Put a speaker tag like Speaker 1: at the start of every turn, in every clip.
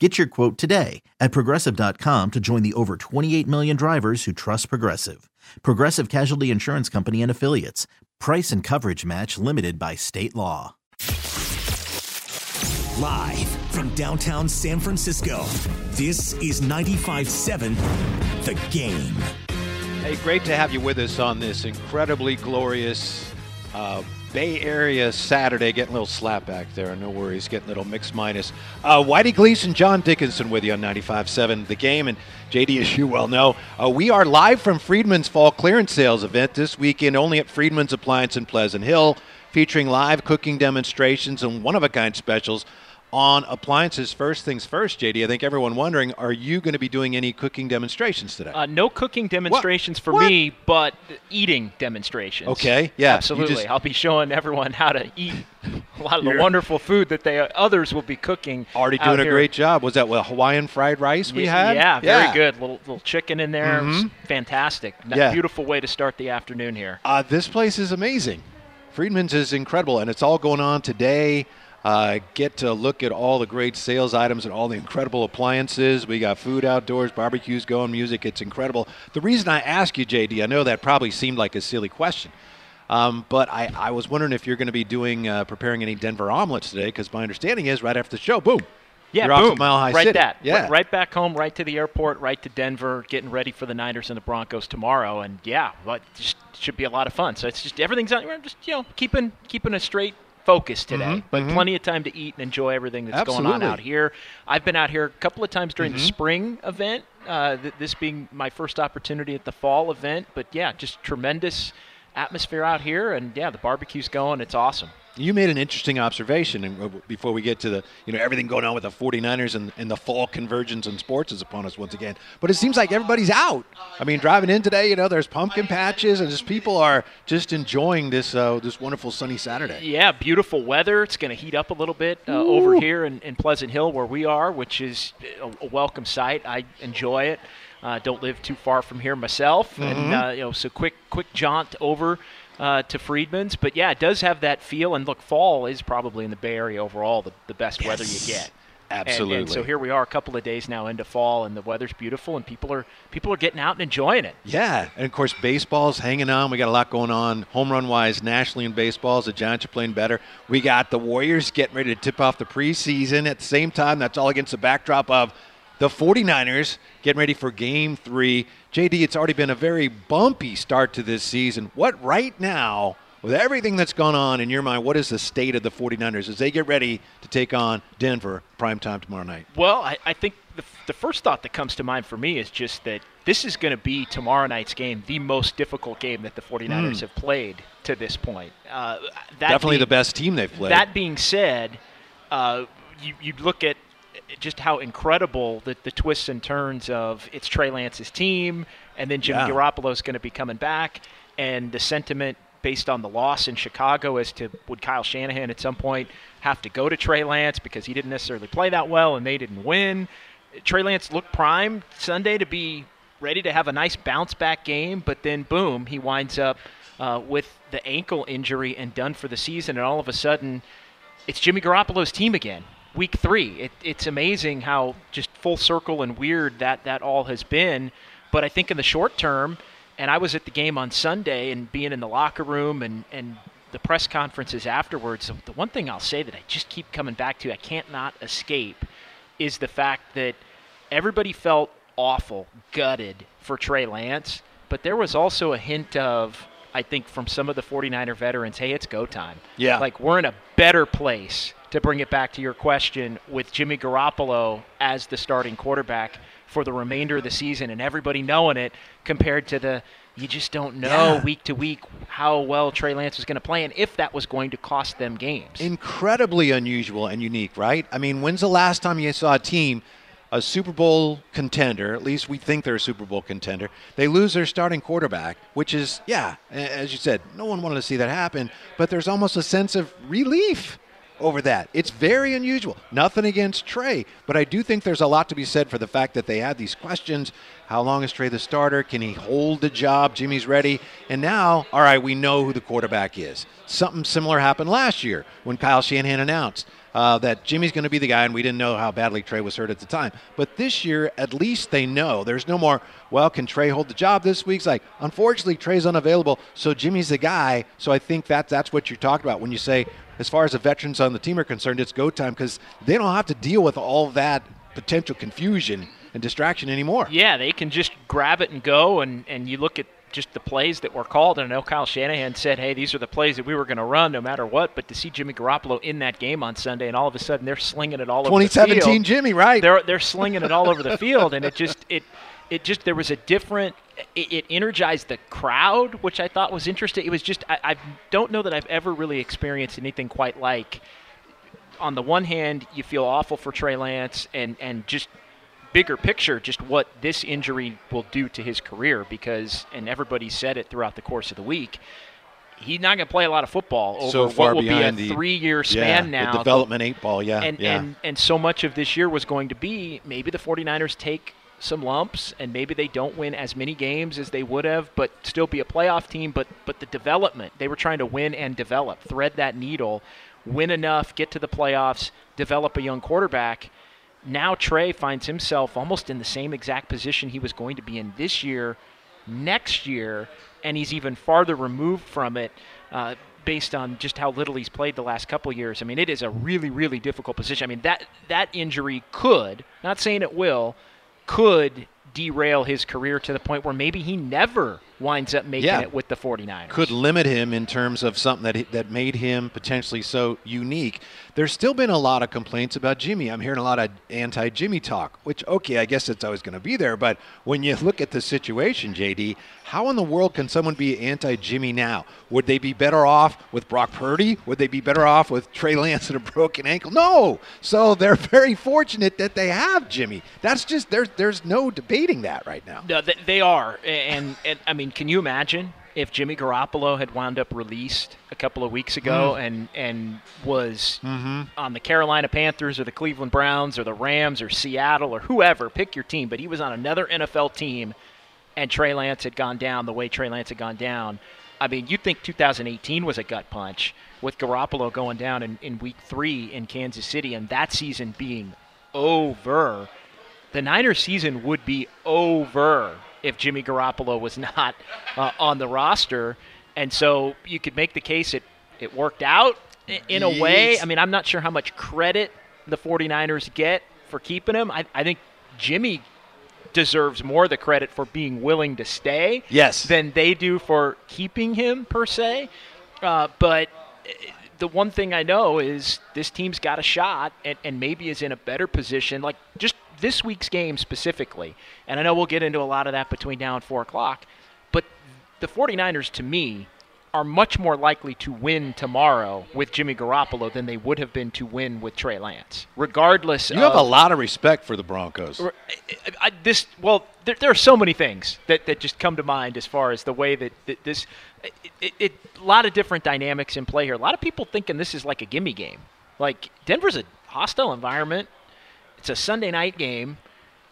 Speaker 1: Get your quote today at progressive.com to join the over 28 million drivers who trust Progressive. Progressive Casualty Insurance Company and Affiliates. Price and coverage match limited by state law.
Speaker 2: Live from downtown San Francisco, this is 95.7 The Game.
Speaker 3: Hey, great to have you with us on this incredibly glorious uh, Bay Area Saturday. Getting a little slap back there. No worries. Getting a little mix minus. Uh, Whitey Gleason, John Dickinson with you on 95.7 The Game. And JD, as you well know, uh, we are live from Friedman's Fall Clearance Sales event this weekend only at Friedman's Appliance in Pleasant Hill, featuring live cooking demonstrations and one of a kind specials on appliances. First things first, JD. I think everyone wondering: Are you going to be doing any cooking demonstrations today?
Speaker 4: Uh, no cooking demonstrations
Speaker 3: What?
Speaker 4: for
Speaker 3: What?
Speaker 4: me, but eating demonstrations.
Speaker 3: Okay, yeah,
Speaker 4: absolutely.
Speaker 3: just-
Speaker 4: I'll be showing everyone how to eat a lot of the wonderful food that they others will be cooking.
Speaker 3: Already
Speaker 4: out
Speaker 3: doing a
Speaker 4: here.
Speaker 3: great job. Was that what Hawaiian fried rice we
Speaker 4: Ye-
Speaker 3: had?
Speaker 4: Yeah, very good. Little little chicken in there. It was
Speaker 3: Mhm.
Speaker 4: fantastic.
Speaker 3: Yeah.
Speaker 4: Beautiful way to start the afternoon here.
Speaker 3: Uh, this place is amazing. Friedman's is incredible, and it's all going on today. Uh, get to look at all the great sales items and all the incredible appliances. We got food outdoors, barbecues going, music. It's incredible. The reason I ask you, JD, I know that probably seemed like a silly question, um, but I, I was wondering if you're going to be doing uh, preparing any Denver omelets today, because my understanding is right after the show, boom,
Speaker 4: Yeah,
Speaker 3: you're off to. Mile High
Speaker 4: right
Speaker 3: City.
Speaker 4: that.
Speaker 3: Yeah,
Speaker 4: Right, back home, right to the airport, right to Denver, getting ready for the Niners and the Broncos tomorrow. And yeah, well, it just should be a lot of fun. So it's just everything's on. Just you know keeping keeping a straight focus today,
Speaker 3: Mhm,
Speaker 4: but
Speaker 3: mhm.
Speaker 4: plenty of time to eat and enjoy everything that's going on out here. I've been out here a couple of times during the
Speaker 3: Mhm.
Speaker 4: spring event. Uh, th- this being my first opportunity at the fall event, but yeah, just tremendous atmosphere out here, and yeah, the barbecue's going. It's awesome.
Speaker 3: You made an interesting observation, and uh, before we get to the, you know, everything going on with the 49ers and, and the fall convergence in sports is upon us once again. But it seems like everybody's out. I mean, driving in today, you know, there's pumpkin patches, and just people are just enjoying this uh, this wonderful sunny Saturday.
Speaker 4: Yeah, beautiful weather. It's going to heat up a little bit uh, over here in, in Pleasant Hill where we are, which is a, a welcome sight. I enjoy it. Uh, don't live too far from here myself, and uh, you know, so quick quick jaunt over uh, to Friedman's. But yeah, it does have that feel. And look, fall is probably in the Bay Area overall the, the best weather you get. And-
Speaker 3: Absolutely.
Speaker 4: And, so here we are, a couple of days now into fall, and the weather's beautiful, and people are people are getting out and enjoying it.
Speaker 3: Yeah, and of course baseball's hanging on. We got a lot going on home run wise nationally in baseball. As the Giants are playing better. We got the Warriors getting ready to tip off the preseason. At the same time, that's all against the backdrop of the 49ers getting ready for game three. JD, it's already been a very bumpy start to this season. What right now, with everything that's gone on in your mind, what is the state of the 49ers as they get ready to take on Denver primetime tomorrow night?
Speaker 4: Well, I, I think the, the first thought that comes to mind for me is just that this is going to be tomorrow night's game, the most difficult game that the 49ers have played to this point. Uh, that
Speaker 3: Definitely
Speaker 4: being-
Speaker 3: the best team they've played.
Speaker 4: That being said, uh, you, you look at just how incredible the, the twists and turns of it's Trey Lance's team, and then Jimmy
Speaker 3: Yeah.
Speaker 4: Garoppolo is going to be coming back, and the sentiment based on the loss in Chicago as to would Kyle Shanahan at some point have to go to Trey Lance because he didn't necessarily play that well and they didn't win. Trey Lance looked primed Sunday to be ready to have a nice bounce back game, but then boom, he winds up uh, with the ankle injury and done for the season, and all of a sudden, it's Jimmy Garoppolo's team again. Week three. It, it's amazing how just full circle and weird that that all has been. But I think in the short term, and I was at the game on Sunday and being in the locker room and, and the press conferences afterwards, the one thing I'll say that I just keep coming back to, I can't not escape, is the fact that everybody felt awful, gutted for Trey Lance, but there was also a hint of, I think, from some of the 49er veterans, hey, it's go time.
Speaker 3: Yeah.
Speaker 4: Like, we're in a better place to bring it back to your question with Jimmy Garoppolo as the starting quarterback for the remainder of the season and everybody knowing it compared to the you just don't know
Speaker 3: Yeah.
Speaker 4: week to week how well Trey Lance was going to play and if that was going to cost them games.
Speaker 3: incredibly unusual and unique, right? I mean, when's the last time you saw a team, a Super Bowl contender, at least we think they're a Super Bowl contender, they lose their starting quarterback, which is, yeah, as you said, no one wanted to see that happen, but there's almost a sense of relief over that. It's very unusual. Nothing against Trey, but I do think there's a lot to be said for the fact that they had these questions. How long is Trey the starter? Can he hold the job? Jimmy's ready. And now, all right, we know who the quarterback is. Something similar happened last year when Kyle Shanahan announced uh, that Jimmy's going to be the guy, and we didn't know how badly Trey was hurt at the time. But this year, at least they know. There's no more, well, can Trey hold the job this week? It's like, unfortunately, Trey's unavailable, so Jimmy's the guy. So I think that that's what you're talking about when you say, as far as the veterans on the team are concerned, it's go time because they don't have to deal with all that potential confusion and distraction anymore.
Speaker 4: Yeah, they can just grab it and go. And, and you look at just the plays that were called. And I know Kyle Shanahan said, hey, these are the plays that we were going to run no matter what. But to see Jimmy Garoppolo in that game on Sunday and all of a sudden they're slinging it all over the field.
Speaker 3: 2017
Speaker 4: field.
Speaker 3: Jimmy, right?
Speaker 4: They're, they're slinging it all over the field. And it just, it, it just, there was a different, it, it energized the crowd, which I thought was interesting. It was just, I, I don't know that I've ever really experienced anything quite like on the one hand, you feel awful for Trey Lance and, and just bigger picture, just what this injury will do to his career because, and everybody said it throughout the course of the week, he's not going to play a lot of football over
Speaker 3: so far
Speaker 4: what will be a
Speaker 3: the
Speaker 4: three-year
Speaker 3: yeah,
Speaker 4: span now.
Speaker 3: The development eight ball, yeah.
Speaker 4: and,
Speaker 3: yeah.
Speaker 4: and, and so much of this year was going to be maybe the 49ers take some lumps and maybe they don't win as many games as they would have but still be a playoff team but but the development they were trying to win and develop thread that needle win enough get to the playoffs develop a young quarterback now Trey finds himself almost in the same exact position he was going to be in this year next year and he's even farther removed from it uh, based on just how little he's played the last couple years. I mean, it is a really, really difficult position. I mean, that that injury could, not saying it will, could derail his career to the point where maybe he never winds up making
Speaker 3: Yeah.
Speaker 4: it with the 49ers.
Speaker 3: could limit him in terms of something that that made him potentially so unique. There's still been a lot of complaints about Jimmy. I'm hearing a lot of anti-Jimmy talk, which okay, I guess it's always going to be there. But when you look at the situation, JD, how in the world can someone be anti-Jimmy now? Would they be better off with Brock Purdy? Would they be better off with Trey Lance and a broken ankle? No. So they're very fortunate that they have Jimmy. That's just there's there's no debating that right now.
Speaker 4: No, they, they are, and and I mean, can you imagine if Jimmy Garoppolo had wound up released a couple of weeks ago hmm. and and was mm-hmm. on the Carolina Panthers or the Cleveland Browns or the Rams or Seattle or whoever, pick your team, but he was on another NFL team, and Trey Lance had gone down the way Trey Lance had gone down. I mean, you'd think 2018 was a gut punch with Garoppolo going down in, in week three in Kansas City and that season being over. The Niners season would be over if Jimmy Garoppolo was not uh, on the roster. And so you could make the case it, it worked out in a way. I mean, I'm not sure how much credit the 49ers get for keeping him. I, I think Jimmy deserves more the credit for being willing to stay
Speaker 3: Yes.
Speaker 4: than they do for keeping him, per se. Uh, but the one thing I know is this team's got a shot and, and maybe is in a better position. Like just this week's game specifically, and I know we'll get into a lot of that between now and 4 o'clock, but the 49ers, to me, are much more likely to win tomorrow with Jimmy Garoppolo than they would have been to win with Trey Lance, regardless
Speaker 3: You have a lot of respect for the Broncos.
Speaker 4: I, I, this well, there, there are so many things that, that just come to mind as far as the way that, that this, a lot of different dynamics in play here. A lot of people thinking this is like a gimme game. Like Denver's a hostile environment. It's a Sunday night game.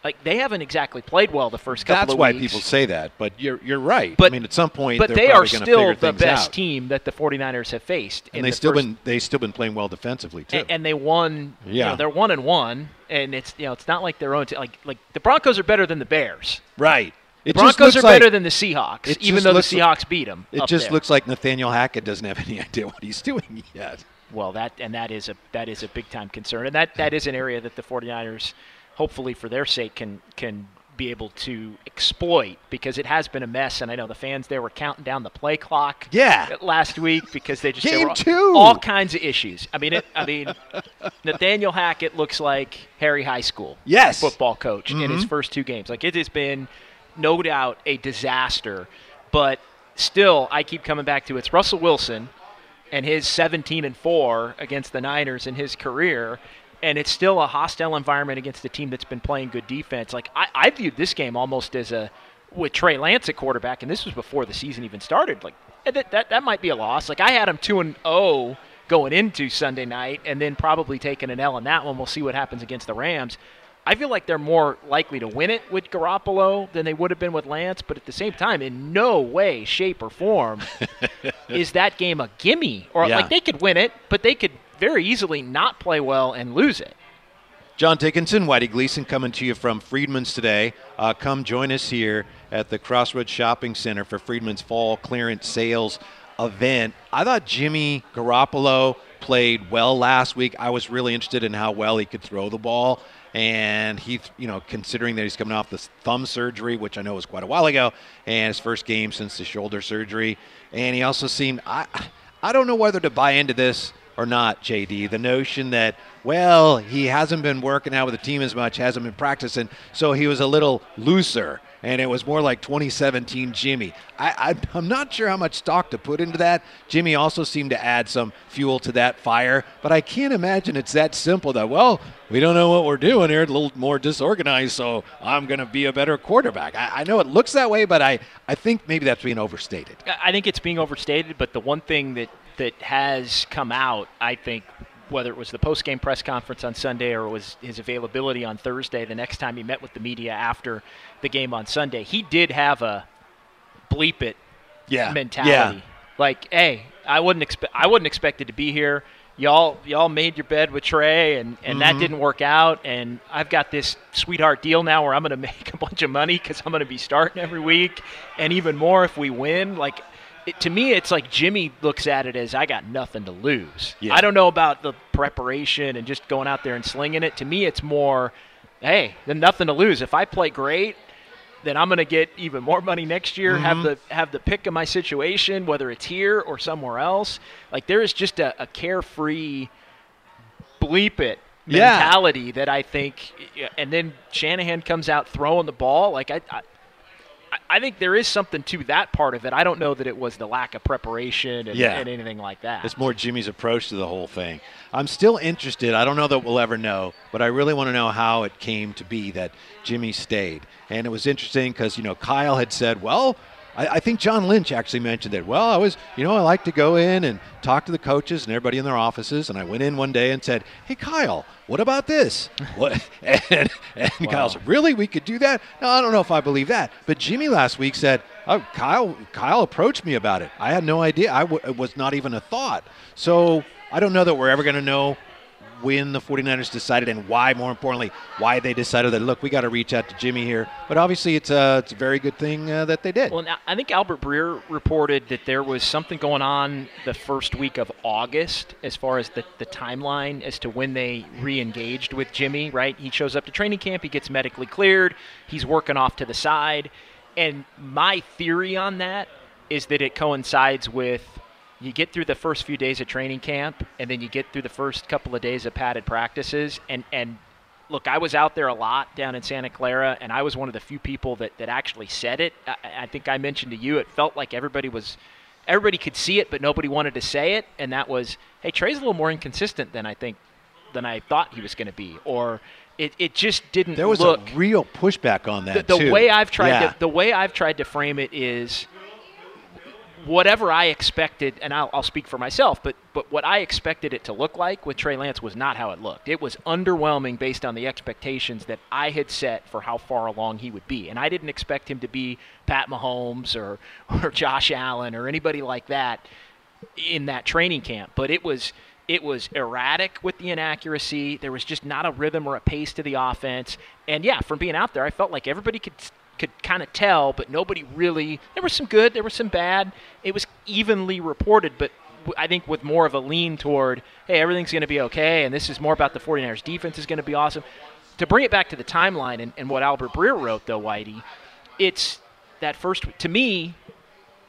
Speaker 4: Like they haven't exactly played well the first couple
Speaker 3: That's
Speaker 4: of
Speaker 3: why
Speaker 4: weeks.
Speaker 3: people say that, but you're you're right.
Speaker 4: But-
Speaker 3: I mean, at some point,
Speaker 4: but
Speaker 3: they're
Speaker 4: they
Speaker 3: probably gonna
Speaker 4: still the best
Speaker 3: out.
Speaker 4: team that the 49ers have faced.
Speaker 3: and they
Speaker 4: the
Speaker 3: still
Speaker 4: first
Speaker 3: been they still been playing well defensively too.
Speaker 4: and, and they won. you
Speaker 3: Yeah.
Speaker 4: know, they're one and one, and it's you know it's not like their own. T- like like the Broncos are better than the Bears.
Speaker 3: right. It
Speaker 4: Broncos are
Speaker 3: like-
Speaker 4: better than the Seahawks, even though the
Speaker 3: like-
Speaker 4: Seahawks beat them.
Speaker 3: It just looks like Nathaniel Hackett doesn't have any idea what he's doing yet.
Speaker 4: well that and that is a that is a big time concern, and that that is an area that the 49ers hopefully for their sake can can be able to exploit because it has been a mess and I know the fans there were counting down the play clock
Speaker 3: Yeah.
Speaker 4: last week because they just
Speaker 3: Game two.
Speaker 4: all kinds of issues. I mean it, I mean Nathaniel Hackett looks like Harry High School
Speaker 3: Yes.
Speaker 4: football coach in his mm-hmm. first two games. Like it has been no doubt a disaster, but still I keep coming back to it's Russell Wilson and his 17 and 4 against the Niners in his career and it's still a hostile environment against a team that's been playing good defense. Like I, I viewed this game almost as a with Trey Lance at quarterback, and this was before the season even started. Like that, that, that might be a loss. Like I had him two and zero going into Sunday night, and then probably taking an L in that one. We'll see what happens against the Rams. I feel like they're more likely to win it with Garoppolo than they would have been with Lance, but at the same time, in no way, shape, or form is that game a gimme. Or
Speaker 3: Yeah.
Speaker 4: like they could win it, but they could very easily not play well and lose it.
Speaker 3: John Dickinson, Whitey Gleason coming to you from Friedman's today. Uh, come join us here at the Crossroads Shopping Center for Friedman's Fall Clearance Sales event. I thought Jimmy Garoppolo played well last week. I was really interested in how well he could throw the ball. And he, you know, considering that he's coming off this thumb surgery, which I know was quite a while ago, and his first game since the shoulder surgery. And he also seemed, I, I don't know whether to buy into this or not, JD. The notion that, well, he hasn't been working out with the team as much, hasn't been practicing, so he was a little looser, and it was more like 2017 Jimmy. I, I, I'm not sure how much stock to put into that. Jimmy also seemed to add some fuel to that fire, but I can't imagine it's that simple that, well, we don't know what we're doing here, a little more disorganized, so I'm going to be a better quarterback. I, I know it looks that way, but I, I think maybe that's being overstated.
Speaker 4: I think it's being overstated, but the one thing that, that has come out, I think, whether it was the post game press conference on Sunday or it was his availability on Thursday, the next time he met with the media after the game on Sunday, he did have a bleep it
Speaker 3: Yeah.
Speaker 4: mentality. Like, hey, I wouldn't expect I wouldn't expect it to be here. Y'all y'all made your bed with Trey and, and that mm-hmm. didn't work out and I've got this sweetheart deal now where I'm going to make a bunch of money cuz I'm going to be starting every week and even more if we win. Like it, to me it's like Jimmy looks at it as I got nothing to lose.
Speaker 3: Yeah.
Speaker 4: I don't know about the preparation and just going out there and slinging it. To me it's more hey, then nothing to lose. If I play great, then I'm going to get even more money next year. Have
Speaker 3: Mm-hmm.
Speaker 4: the have the pick of my situation, whether it's here or somewhere else. Like there is just a, a carefree, bleep it
Speaker 3: Yeah.
Speaker 4: mentality that I think. And then Shanahan comes out throwing the ball. Like I, I, I think there is something to that part of it. I don't know that it was the lack of preparation and,
Speaker 3: Yeah.
Speaker 4: and anything like that.
Speaker 3: It's more Jimmy's approach to the whole thing. I'm still interested. I don't know that we'll ever know, but I really want to know how it came to be that Jimmy stayed. And it was interesting because, you know, Kyle had said, well, I, I think John Lynch actually mentioned it. Well, I was, you know, I like to go in and talk to the coaches and everybody in their offices. And I went in one day and said, hey, Kyle, what about this? What? And, and Kyle said, really? We could do that? No, I don't know if I believe that. But Jimmy last week said, oh, Kyle, Kyle approached me about it. I had no idea. I w- it was not even a thought. So I don't know that we're ever going to know when the 49ers decided and why, more importantly, why they decided that, look, we got to reach out to Jimmy here. But obviously, it's a, it's a very good thing uh, that they did.
Speaker 4: Well, I think Albert Breer reported that there was something going on the first week of August as far as the, the timeline as to when they re engaged with Jimmy, right? He shows up to training camp, he gets medically cleared, he's working off to the side. And my theory on that is that it coincides with you get through the first few days of training camp and then you get through the first couple of days of padded practices and and look i was out there a lot down in santa clara and i was one of the few people that, that actually said it I, I think i mentioned to you it felt like everybody was everybody could see it but nobody wanted to say it and that was hey trey's a little more inconsistent than i think than i thought he was going to be or it, it just didn't
Speaker 3: there was
Speaker 4: look
Speaker 3: a real pushback on that,
Speaker 4: the, the
Speaker 3: too.
Speaker 4: way I've tried
Speaker 3: Yeah.
Speaker 4: to the way I've tried to frame it is whatever I expected, and I'll, I'll speak for myself, but but what I expected it to look like with Trey Lance was not how it looked. It was underwhelming based on the expectations that I had set for how far along he would be, and I didn't expect him to be Pat Mahomes or or Josh Allen or anybody like that in that training camp. But it was it was erratic with the inaccuracy. There was just not a rhythm or a pace to the offense. And yeah, from being out there, I felt like everybody could could kind of tell, but nobody really. There was some good, there was some bad. It was evenly reported, but I think with more of a lean toward, hey, everything's going to be okay, and this is more about the 49ers defense is going to be awesome. to bring it back to the timeline and, and what Albert Breer wrote, though, Whitey, it's that first, to me,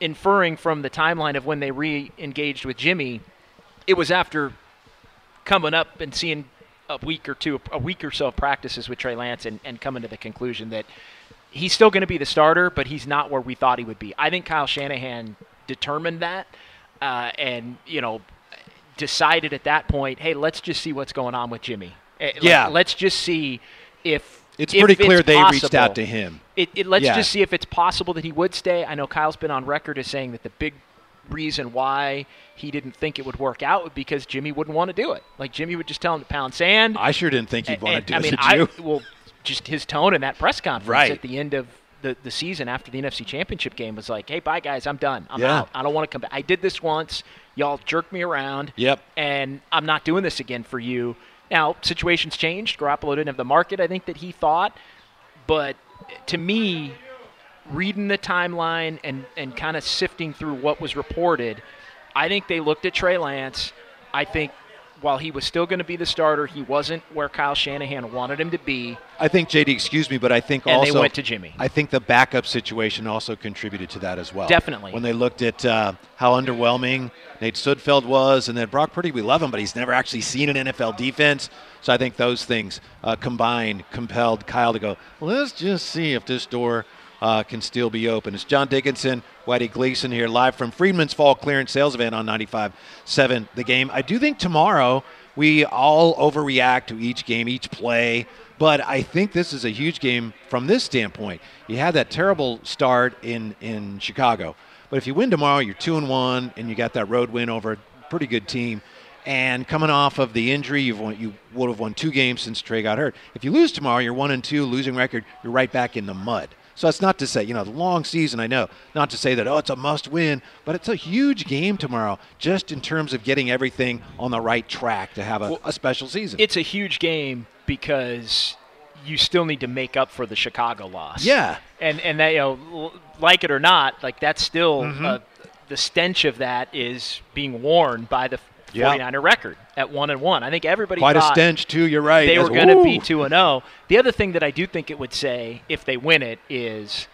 Speaker 4: inferring from the timeline of when they re engaged with Jimmy, it was after coming up and seeing a week or two, a week or so of practices with Trey Lance and, and coming to the conclusion that he's still going to be the starter, but he's not where we thought he would be. I think Kyle Shanahan determined that uh, and, you know, decided at that point, hey, let's just see what's going on with Jimmy. Eh,
Speaker 3: Yeah.
Speaker 4: Let, us just see if
Speaker 3: It's
Speaker 4: if
Speaker 3: pretty clear they reached out to him.
Speaker 4: It, it, let's
Speaker 3: Yeah.
Speaker 4: just see if it's possible that he would stay. I know Kyle's been on record as saying that the big reason why he didn't think it would work out was because Jimmy wouldn't want to do it. Like Jimmy would just tell him to pound sand.
Speaker 3: I sure didn't think he'd want to do
Speaker 4: I
Speaker 3: it.
Speaker 4: mean, I well, just his tone in that press conference
Speaker 3: Right.
Speaker 4: at the end of the, the season after the NFC Championship game was like, "Hey, bye guys, I'm done. I'm
Speaker 3: Yeah.
Speaker 4: out. I don't want to come back. I did this once. Y'all jerked me around.
Speaker 3: Yep.
Speaker 4: And I'm not doing this again for you." Now, situations changed. Garoppolo didn't have the market I think that he thought, but to me, reading the timeline and, and kind of sifting through what was reported, I think they looked at Trey Lance. I think while he was still going to be the starter, he wasn't where Kyle Shanahan wanted him to be.
Speaker 3: I think JD, excuse me, but I think also
Speaker 4: And they went to Jimmy.
Speaker 3: I think the backup situation also contributed to that as well.
Speaker 4: Definitely.
Speaker 3: When they looked at uh, how underwhelming Nate Sudfeld was, and then Brock Purdy, we love him, but he's never actually seen an NFL defense. So I think those things uh, combined compelled Kyle to go. Let's just see if this door uh, can still be open. It's John Dickinson, Whitey Gleason here, live from Friedman's Fall Clearance Sales Event on 95.7 The Game. I do think tomorrow we all overreact to each game, each play. But I think this is a huge game from this standpoint. You had that terrible start in, in Chicago. But if you win tomorrow, you're two and one, and you got that road win over a pretty good team. And coming off of the injury, you've won, you would have won two games since Trey got hurt. If you lose tomorrow, you're one and two, losing record. You're right back in the mud. So it's not to say, you know, the long season, I know, not to say that, oh, it's a must win, but it's a huge game tomorrow, just in terms of getting everything on the right track to have a, a special season.
Speaker 4: It's a huge game because you still need to make up for the Chicago loss.
Speaker 3: Yeah.
Speaker 4: And and that you know, like it or not, like that's still
Speaker 3: Mm-hmm.
Speaker 4: uh, the stench of that is being worn by the
Speaker 3: Yeah.
Speaker 4: 49er record at one and one. I think everybody
Speaker 3: Quite a stench, too. You're right.
Speaker 4: they
Speaker 3: That's-
Speaker 4: were going to be 2 and 0. The other thing that I do think it would say if they win it is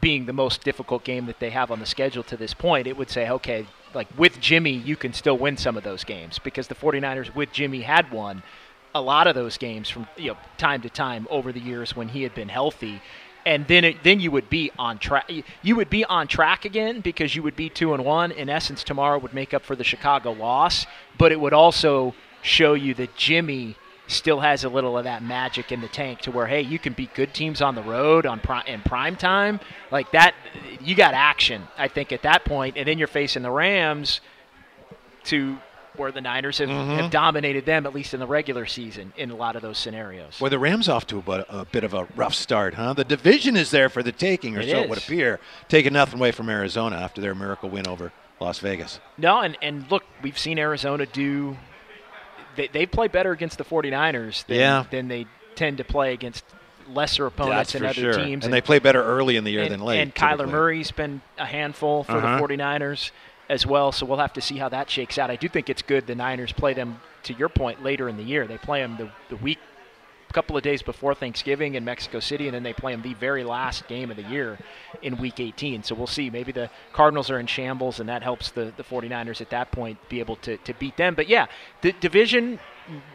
Speaker 4: being the most difficult game that they have on the schedule to this point, it would say, okay, like with Jimmy, you can still win some of those games because the 49ers with Jimmy had won a lot of those games from you know time to time over the years when he had been healthy. And then, it, then you would be on track. You would be on track again because you would be two and one. In essence, tomorrow would make up for the Chicago loss, but it would also show you that Jimmy still has a little of that magic in the tank to where hey you can beat good teams on the road on in prime time like that you got action i think at that point and then you're facing the rams to where the niners have,
Speaker 3: Mm-hmm.
Speaker 4: have dominated them at least in the regular season in a lot of those scenarios
Speaker 3: Boy, the Rams off to a, bit- a bit of a rough start, huh? The division is there for the taking, or
Speaker 4: It
Speaker 3: so it would appear. Taking nothing away from Arizona after their miracle win over Las Vegas.
Speaker 4: No, and, and look, we've seen Arizona do. They, they play better against the 49ers than,
Speaker 3: Yeah.
Speaker 4: than they tend to play against lesser opponents
Speaker 3: That's
Speaker 4: and other
Speaker 3: sure.
Speaker 4: teams.
Speaker 3: And they play better early in the year
Speaker 4: and,
Speaker 3: than late.
Speaker 4: And Kyler
Speaker 3: typically.
Speaker 4: Murray's been a handful for
Speaker 3: Uh-huh.
Speaker 4: the 49ers as well, so we'll have to see how that shakes out. I do think it's good the Niners play them, to your point, later in the year. They play them the, the week, a couple of days before Thanksgiving in Mexico City, and then they play them the very last game of the year in Week 18. So we'll see. Maybe the Cardinals are in shambles, and that helps the, the 49ers at that point be able to, to beat them. But yeah, the division,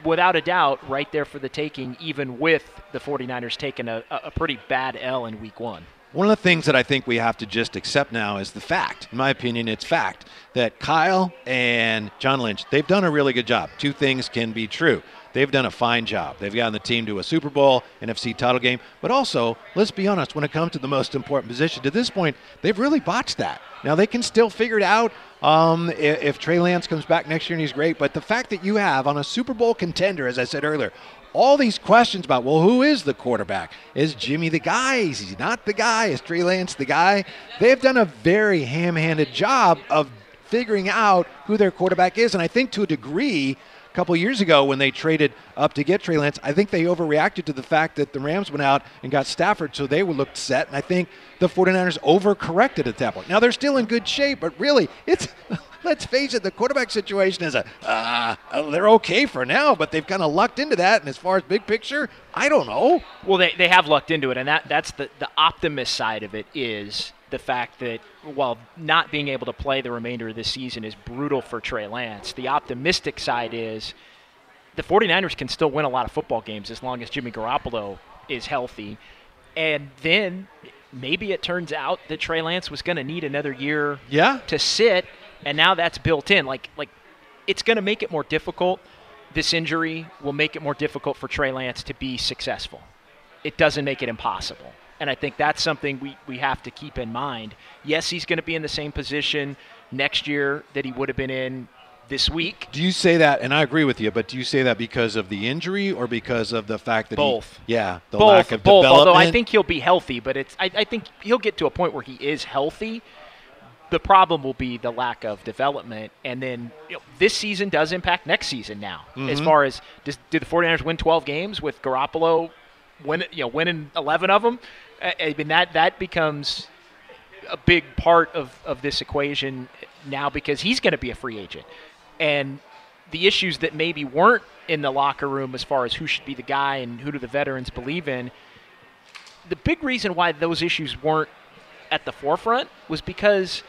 Speaker 4: without a doubt, right there for the taking, even with the 49ers taking a, a pretty bad L in Week 1.
Speaker 3: One of the things that I think we have to just accept now is the fact, in my opinion, it's fact, that Kyle and John Lynch, they've done a really good job. Two things can be true. They've done a fine job. They've gotten the team to a Super Bowl, NFC title game, but also, let's be honest, when it comes to the most important position, to this point, they've really botched that. Now, they can still figure it out um, i- if, Trey Lance comes back next year and he's great, but the fact that you have on a Super Bowl contender, as I said earlier, all these questions about, well, who is the quarterback? Is Jimmy the guy? Is he not the guy? Is Trey Lance the guy? They've done a very ham handed job of figuring out who their quarterback is. And I think to a degree, a couple years ago when they traded up to get Trey Lance, I think they overreacted to the fact that the Rams went out and got Stafford, so they looked set. And I think the 49ers overcorrected at that point. Now they're still in good shape, but really, it's let's face it, the quarterback situation is a uh, they're okay for now, but they've kind of lucked into that. And as far as big picture, I don't know.
Speaker 4: Well, they, they have lucked into it, and that that's the the optimist side of it is the fact that while not being able to play the remainder of this season is brutal for Trey Lance, the optimistic side is the 49ers can still win a lot of football games as long as Jimmy Garoppolo is healthy. And then maybe it turns out that Trey Lance was going to need another year
Speaker 3: Yeah.
Speaker 4: to sit, and now that's built in. Like like it's going to make it more difficult. This injury will make it more difficult for Trey Lance to be successful. It doesn't make it impossible. And I think that's something we, we have to keep in mind. Yes, he's going to be in the same position next year that he would have been in this week.
Speaker 3: Do you say that? And I agree with you, but do you say that because of the injury or because of the fact that he-
Speaker 4: Both.
Speaker 3: yeah, the
Speaker 4: both,
Speaker 3: lack of
Speaker 4: both.
Speaker 3: development.
Speaker 4: Although I think he'll be healthy, but it's I, I think he'll get to a point where he is healthy. The problem will be the lack of development, and then you know, this season does impact next season now. As
Speaker 3: Mm-hmm.
Speaker 4: far as does, do the 49ers win 12 games with Garoppolo win, you know, winning 11 of them? I, I mean that that becomes a big part of, of this equation now because he's going to be a free agent. And the issues that maybe weren't in the locker room as far as who should be the guy and who do the veterans believe in, the big reason why those issues weren't at the forefront was because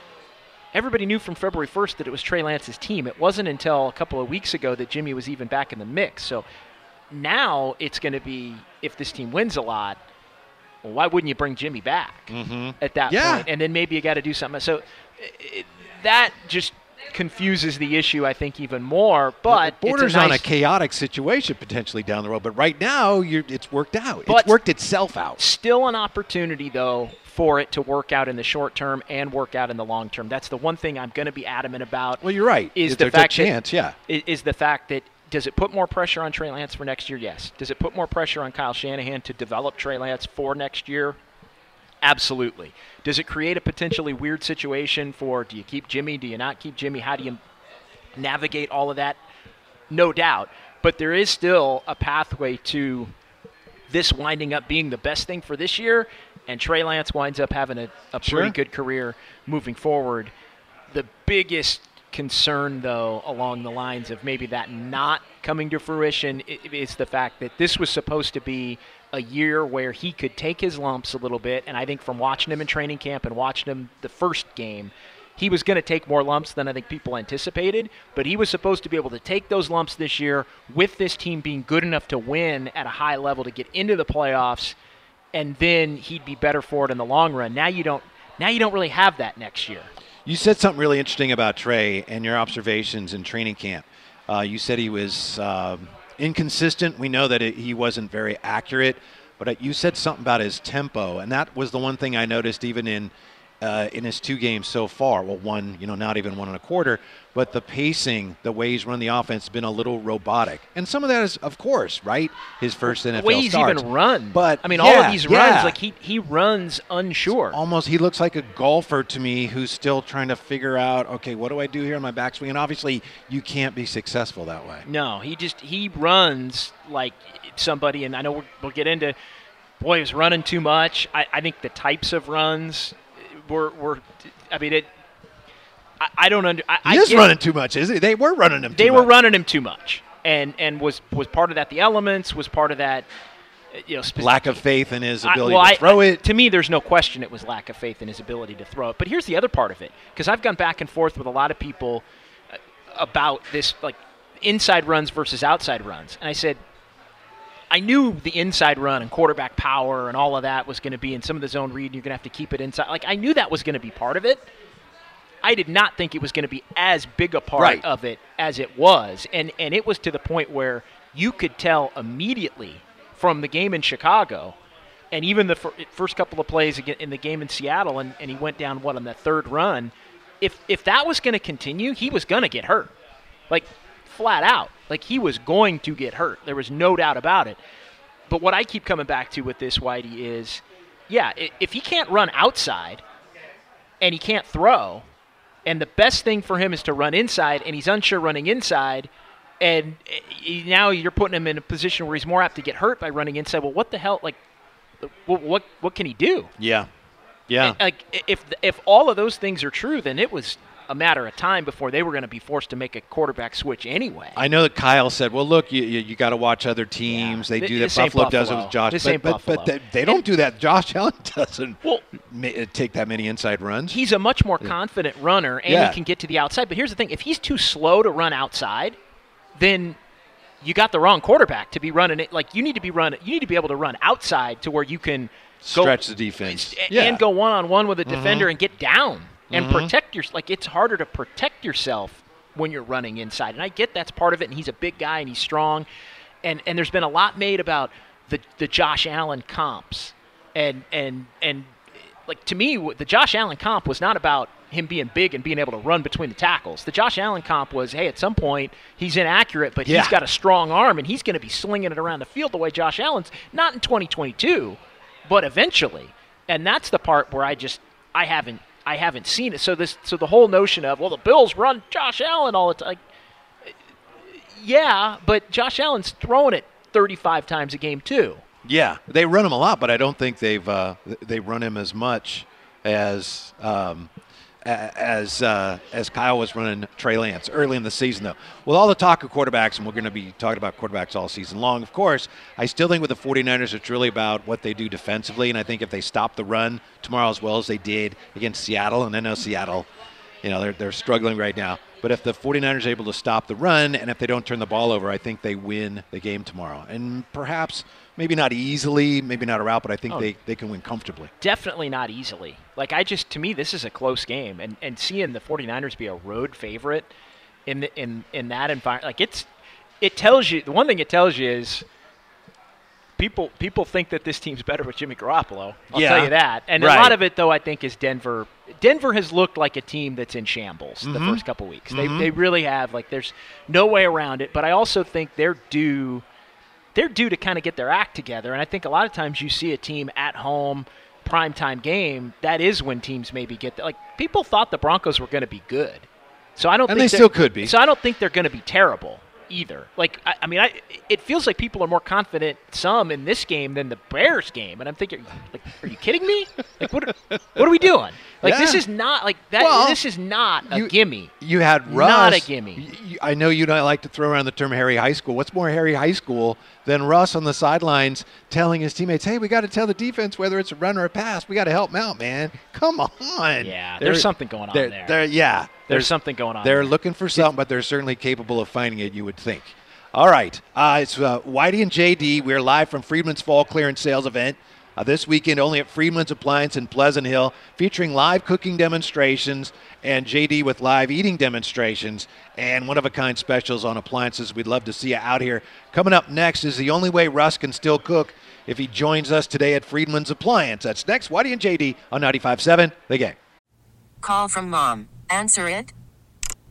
Speaker 4: everybody knew from February 1st that it was Trey Lance's team. It wasn't until a couple of weeks ago that Jimmy was even back in the mix. So now it's going to be if this team wins a lot, well, why wouldn't you bring Jimmy back mm-hmm. at that
Speaker 3: Yeah.
Speaker 4: point? And then maybe you got to do something. So it, that just confuses the issue, I think, even more. But
Speaker 3: it borders
Speaker 4: it's a
Speaker 3: on a chaotic situation potentially down the road. But right now, you're, it's worked out. It's worked itself out.
Speaker 4: Still an opportunity, though, for it to work out in the short term and work out in the long term. That's the one thing I'm going to be adamant about.
Speaker 3: Well, you're right.
Speaker 4: Is
Speaker 3: It's
Speaker 4: the
Speaker 3: a
Speaker 4: fact
Speaker 3: chance,
Speaker 4: that,
Speaker 3: yeah.
Speaker 4: Is the fact that does it put more pressure on Trey Lance for next year? Yes. Does it put more pressure on Kyle Shanahan to develop Trey Lance for next year? Absolutely. Does it create a potentially weird situation for do you keep Jimmy? Do you not keep Jimmy? How do you navigate all of that? No doubt. But there is still a pathway to this winding up being the best thing for this year, and Trey Lance winds up having a, a
Speaker 3: Sure.
Speaker 4: pretty good career moving forward. The biggest concern, though, along the lines of maybe that not coming to fruition, is the fact that this was supposed to be a year where he could take his lumps a little bit. And I think from watching him in training camp and watching him the first game, he was going to take more lumps than I think people anticipated. But he was supposed to be able to take those lumps this year with this team being good enough to win at a high level to get into the playoffs and then he'd be better for it in the long run. Now you don't. Now you don't really have that next year.
Speaker 3: You said something really interesting about Trey and your observations in training camp. Uh, you said he was um, inconsistent. We know that it, he wasn't very accurate, but uh, you said something about his tempo, and that was the one thing I noticed even in uh, in his two games so far. Well, one, you know, not even one and a quarter, but the pacing, the way he's run the offense, has been a little robotic, and some of that is, of course, right. His first NFL
Speaker 4: The way he's even run.
Speaker 3: but
Speaker 4: I mean, all of these
Speaker 3: yeah.
Speaker 4: runs, like he he runs unsure.
Speaker 3: almost he looks like a golfer to me who's still trying to figure out okay what do i do here on my backswing and obviously you can't be successful that way
Speaker 4: No, he just he runs like somebody, and I know we'll, we'll get into. Boy, he was running too much. I, I think the types of runs were were. I mean, it. I, I don't under. I,
Speaker 3: he
Speaker 4: I
Speaker 3: is
Speaker 4: get-
Speaker 3: running too much is he they were running him too
Speaker 4: They were
Speaker 3: much.
Speaker 4: running him too much, and and was was part of that the elements was part of that. uh, You know, spec-
Speaker 3: lack of faith in his
Speaker 4: I-
Speaker 3: ability
Speaker 4: well,
Speaker 3: to
Speaker 4: I-
Speaker 3: throw
Speaker 4: I-
Speaker 3: it
Speaker 4: To me, there's no question it was lack of faith in his ability to throw it. But here's the other part of it, because I've gone back and forth with a lot of people uh, about this, like inside runs versus outside runs, and I said. I knew the inside run and quarterback power and all of that was going to be in some of the zone read. And you're going to have to keep it inside. Like I knew that was going to be part of it. I did not think it was going to be as big a part
Speaker 3: Right.
Speaker 4: of it as it was, and and it was to the point where you could tell immediately from the game in Chicago, and even the fir- first couple of plays in the game in Seattle, and, and he went down what on the third run. If if that was going to continue, he was going to get hurt, like flat out. Like he was going to get hurt. There was no doubt about it. But what I keep coming back to with this Whitey is, yeah, if he can't run outside and he can't throw, and the best thing for him is to run inside, and he's unsure running inside, and eh, now you're putting him in a position where he's more apt to get hurt by running inside. Well, what the hell? Like, what what, what can he do?
Speaker 3: yeah yeah
Speaker 4: Like, if if all of those things are true, then it was a matter of time before they were going to be forced to make a quarterback switch anyway.
Speaker 3: I know that Kyle said, "Well, look, you you, you got to watch other teams.
Speaker 4: Yeah.
Speaker 3: They do
Speaker 4: This
Speaker 3: that.
Speaker 4: ain't
Speaker 3: Buffalo, does it with Josh,
Speaker 4: This
Speaker 3: but, but,
Speaker 4: Buffalo.
Speaker 3: but they, they don't do that. Josh Allen doesn't
Speaker 4: Well-
Speaker 3: ma- take that many inside runs.
Speaker 4: he's a much more confident runner and
Speaker 3: Yeah.
Speaker 4: he can get to the outside. But here's the thing: if he's too slow to run outside, then you got the wrong quarterback to be running it. Like you need to be run. You need to be able to run outside to where you can go-
Speaker 3: Stretch the defense.
Speaker 4: and,
Speaker 3: Yeah. Mm-hmm.
Speaker 4: and go one on one with a defender and get down and mm-hmm. protect your. Like it's harder to protect yourself when you're running inside. And I get that's part of it. And he's a big guy and he's strong. And and there's been a lot made about the the Josh Allen comps. And and and like to me, the Josh Allen comp was not about him being big and being able to run between the tackles. The Josh Allen comp was, hey, at some point he's inaccurate, but
Speaker 3: Yeah.
Speaker 4: he's got a strong arm and he's going to be slinging it around the field the way Josh Allen's. Not in 2022, but eventually. And that's the part where I just I haven't I haven't seen it. So this so the whole notion of well the Bills run Josh Allen all the time. Yeah, but Josh Allen's throwing it 35 times a game too.
Speaker 3: Yeah, they run him a lot, but I don't think they've uh, they run him as much as um, as uh, as Kyle was running Trey Lance early in the season, though. With all the talk of quarterbacks, and we're going to be talking about quarterbacks all season long, of course, I still think with the 49ers, it's really about what they do defensively. And I think if they stop the run tomorrow as well as they did against Seattle, and I know Seattle, you know, they're, they're struggling right now. But if the 49ers are able to stop the run and if they don't turn the ball over, I think they win the game tomorrow. And perhaps, maybe not easily, maybe not a rout, but I think
Speaker 4: Oh.
Speaker 3: they, they can win comfortably.
Speaker 4: definitely not easily. Like I just to me this is a close game and and seeing the 49ers be a road favorite in the, in in that environment like it's it tells you the one thing it tells you is people people think that this team's better with Jimmy Garoppolo. I'll
Speaker 3: Yeah.
Speaker 4: tell you that. And
Speaker 3: Right.
Speaker 4: a lot of it though I think is Denver Denver has looked like a team that's in shambles the
Speaker 3: Mm-hmm.
Speaker 4: first couple weeks. They they really have like there's no way around it, but I also think they're due they're due to kind of get their act together. And I think a lot of times you see a team at home, primetime game, that is when teams maybe get like people thought the Broncos were going to be good. So I don't
Speaker 3: And
Speaker 4: think
Speaker 3: they still could be.
Speaker 4: So I don't think they're going to be terrible either. Like I, I mean, I it feels like people are more confident some in this game than the Bears game, and I'm thinking, like, are you kidding me? Like, what are, what are we doing? Like, this is not like that.
Speaker 3: Well,
Speaker 4: this is not a
Speaker 3: you-
Speaker 4: gimme.
Speaker 3: You had Russ.
Speaker 4: Not a gimme.
Speaker 3: I know you don't like to throw around the term Harry High School. What's more Harry High School than Russ on the sidelines telling his teammates, "Hey, we got to tell the defense whether it's a run or a pass. We got to help them out, man. Come on."
Speaker 4: Yeah, there's something going on there.
Speaker 3: yeah,
Speaker 4: There's something going on
Speaker 3: They're
Speaker 4: there.
Speaker 3: looking for something, but they're certainly capable of finding it. You would think. All right, uh, it's uh, Whitey and JD. We're live from Friedman's Fall Clearance Sales event. Uh, this weekend only at Friedman's Appliance in Pleasant Hill, featuring live cooking demonstrations and JD with live eating demonstrations and one of a kind specials on appliances. We'd love to see you out here. Coming up next is the only way Russ can still cook if he joins us today at Friedman's Appliance. That's next, Whitey and JD on 95.7 The Game.
Speaker 5: Call from mom. Answer it.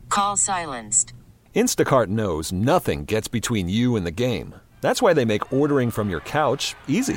Speaker 5: Call silenced.
Speaker 6: Instacart knows nothing gets between you and the game. That's why they make ordering from your couch easy.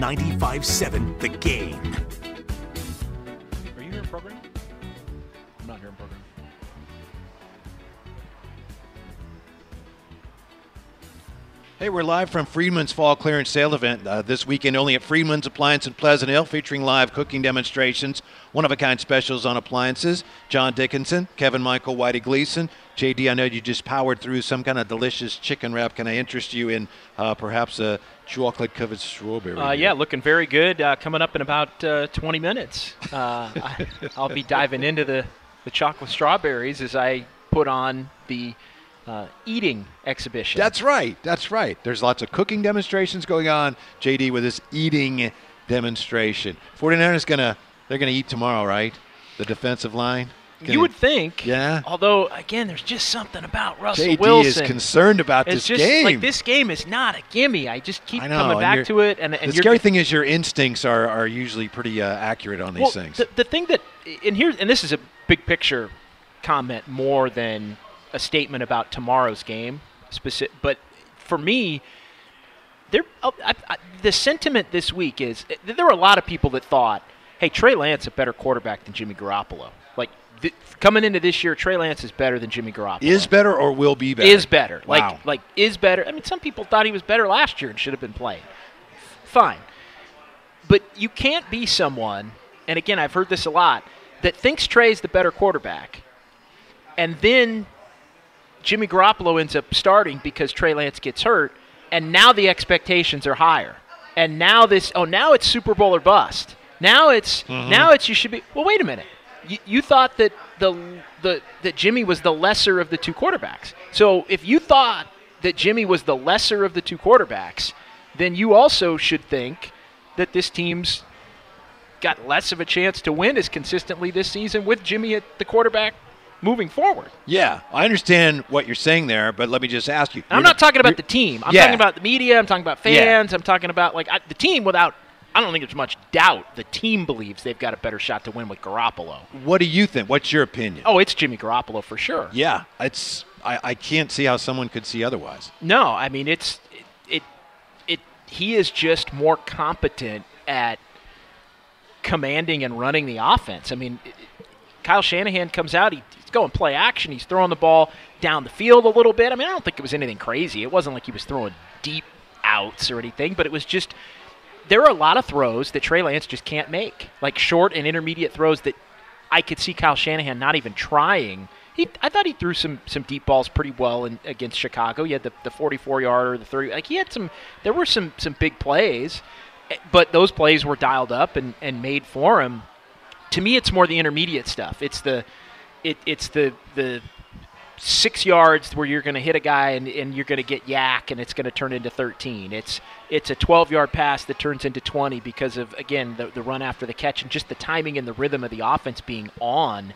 Speaker 2: 95.7 The Game.
Speaker 3: Hey, we're live from Friedman's Fall Clearance Sale event uh, this weekend only at Friedman's Appliance in Pleasant Hill, featuring live cooking demonstrations, one of a kind specials on appliances. John Dickinson, Kevin Michael, Whitey Gleason. JD, I know you just powered through some kind of delicious chicken wrap. Can I interest you in uh, perhaps a chocolate covered strawberry?
Speaker 4: Uh, yeah, looking very good. Uh, coming up in about uh, 20 minutes. Uh, I, I'll be diving into the, the chocolate strawberries as I put on the uh, eating exhibition.
Speaker 3: That's right. That's right. There's lots of cooking demonstrations going on. JD with his eating demonstration. 49ers gonna they're gonna eat tomorrow, right? The defensive line. Gonna-
Speaker 4: you would think.
Speaker 3: Yeah.
Speaker 4: Although, again, there's just something about Russell
Speaker 3: JD
Speaker 4: Wilson.
Speaker 3: is concerned about
Speaker 4: it's
Speaker 3: this
Speaker 4: just
Speaker 3: game.
Speaker 4: like this game is not a gimme. I just keep
Speaker 3: I know,
Speaker 4: coming back to it, and, and
Speaker 3: the scary thing is your instincts are, are usually pretty uh, accurate on these
Speaker 4: well,
Speaker 3: things.
Speaker 4: The, the thing that, and here, and this is a big picture comment more than a statement about tomorrow's game, specific. But for me, there, oh, I, I, the sentiment this week is there were a lot of people that thought, "Hey, Trey Lance a better quarterback than Jimmy Garoppolo." Like th- coming into this year, Trey Lance is better than Jimmy Garoppolo.
Speaker 3: is better or will be better?
Speaker 4: Is better.
Speaker 3: Wow.
Speaker 4: Like like is better. I mean, some people thought he was better last year and should have been playing. Fine. But you can't be someone, and again, I've heard this a lot, that thinks Trey's the better quarterback, and then Jimmy Garoppolo ends up starting because Trey Lance gets hurt, and now the expectations are higher. And now this, oh, now it's Super Bowl or bust. Now it's mm-hmm. now it's you should be. Well, wait a minute. You, you thought that the the that Jimmy was the lesser of the two quarterbacks. So if you thought that Jimmy was the lesser of the two quarterbacks, then you also should think that this team's got less of a chance to win as consistently this season with Jimmy at the quarterback moving forward.
Speaker 3: Yeah, I understand what you're saying there, but let me just ask you.
Speaker 4: I'm not talking about the team. I'm
Speaker 3: Yeah.
Speaker 4: talking about the media. I'm talking about
Speaker 3: Yeah.
Speaker 4: fans. I'm talking about like I, the team. Without, I don't think there's much doubt. The team believes they've got a better shot to win with Garoppolo.
Speaker 3: What do you think? What's your opinion?
Speaker 4: Oh, it's Jimmy Garoppolo for sure.
Speaker 3: Yeah, it's. I, I can't see how someone could see otherwise.
Speaker 4: No, I mean it's it, it it he is just more competent at commanding and running the offense. I mean, Kyle Shanahan comes out, he, going play action, he's throwing the ball down the field a little bit. I mean, I don't think it was anything crazy. It wasn't like he was throwing deep outs or anything, but it was just there are a lot of throws that Trey Lance just can't make, like short and intermediate throws that I could see Kyle Shanahan not even trying. He, I thought he threw some some deep balls pretty well in, against Chicago. He had the, the 44 yarder, the 30. Like he had some. There were some some big plays, eh, but those plays were dialed up and, and made for him. To me, it's more the intermediate stuff. It's the it, it's the the six yards where you're going to hit a guy and, and you're going to get YAC and it's going to turn into 13. It's it's a 12 yard pass that turns into 20 because of again the, the run after the catch and just the timing and the rhythm of the offense being on.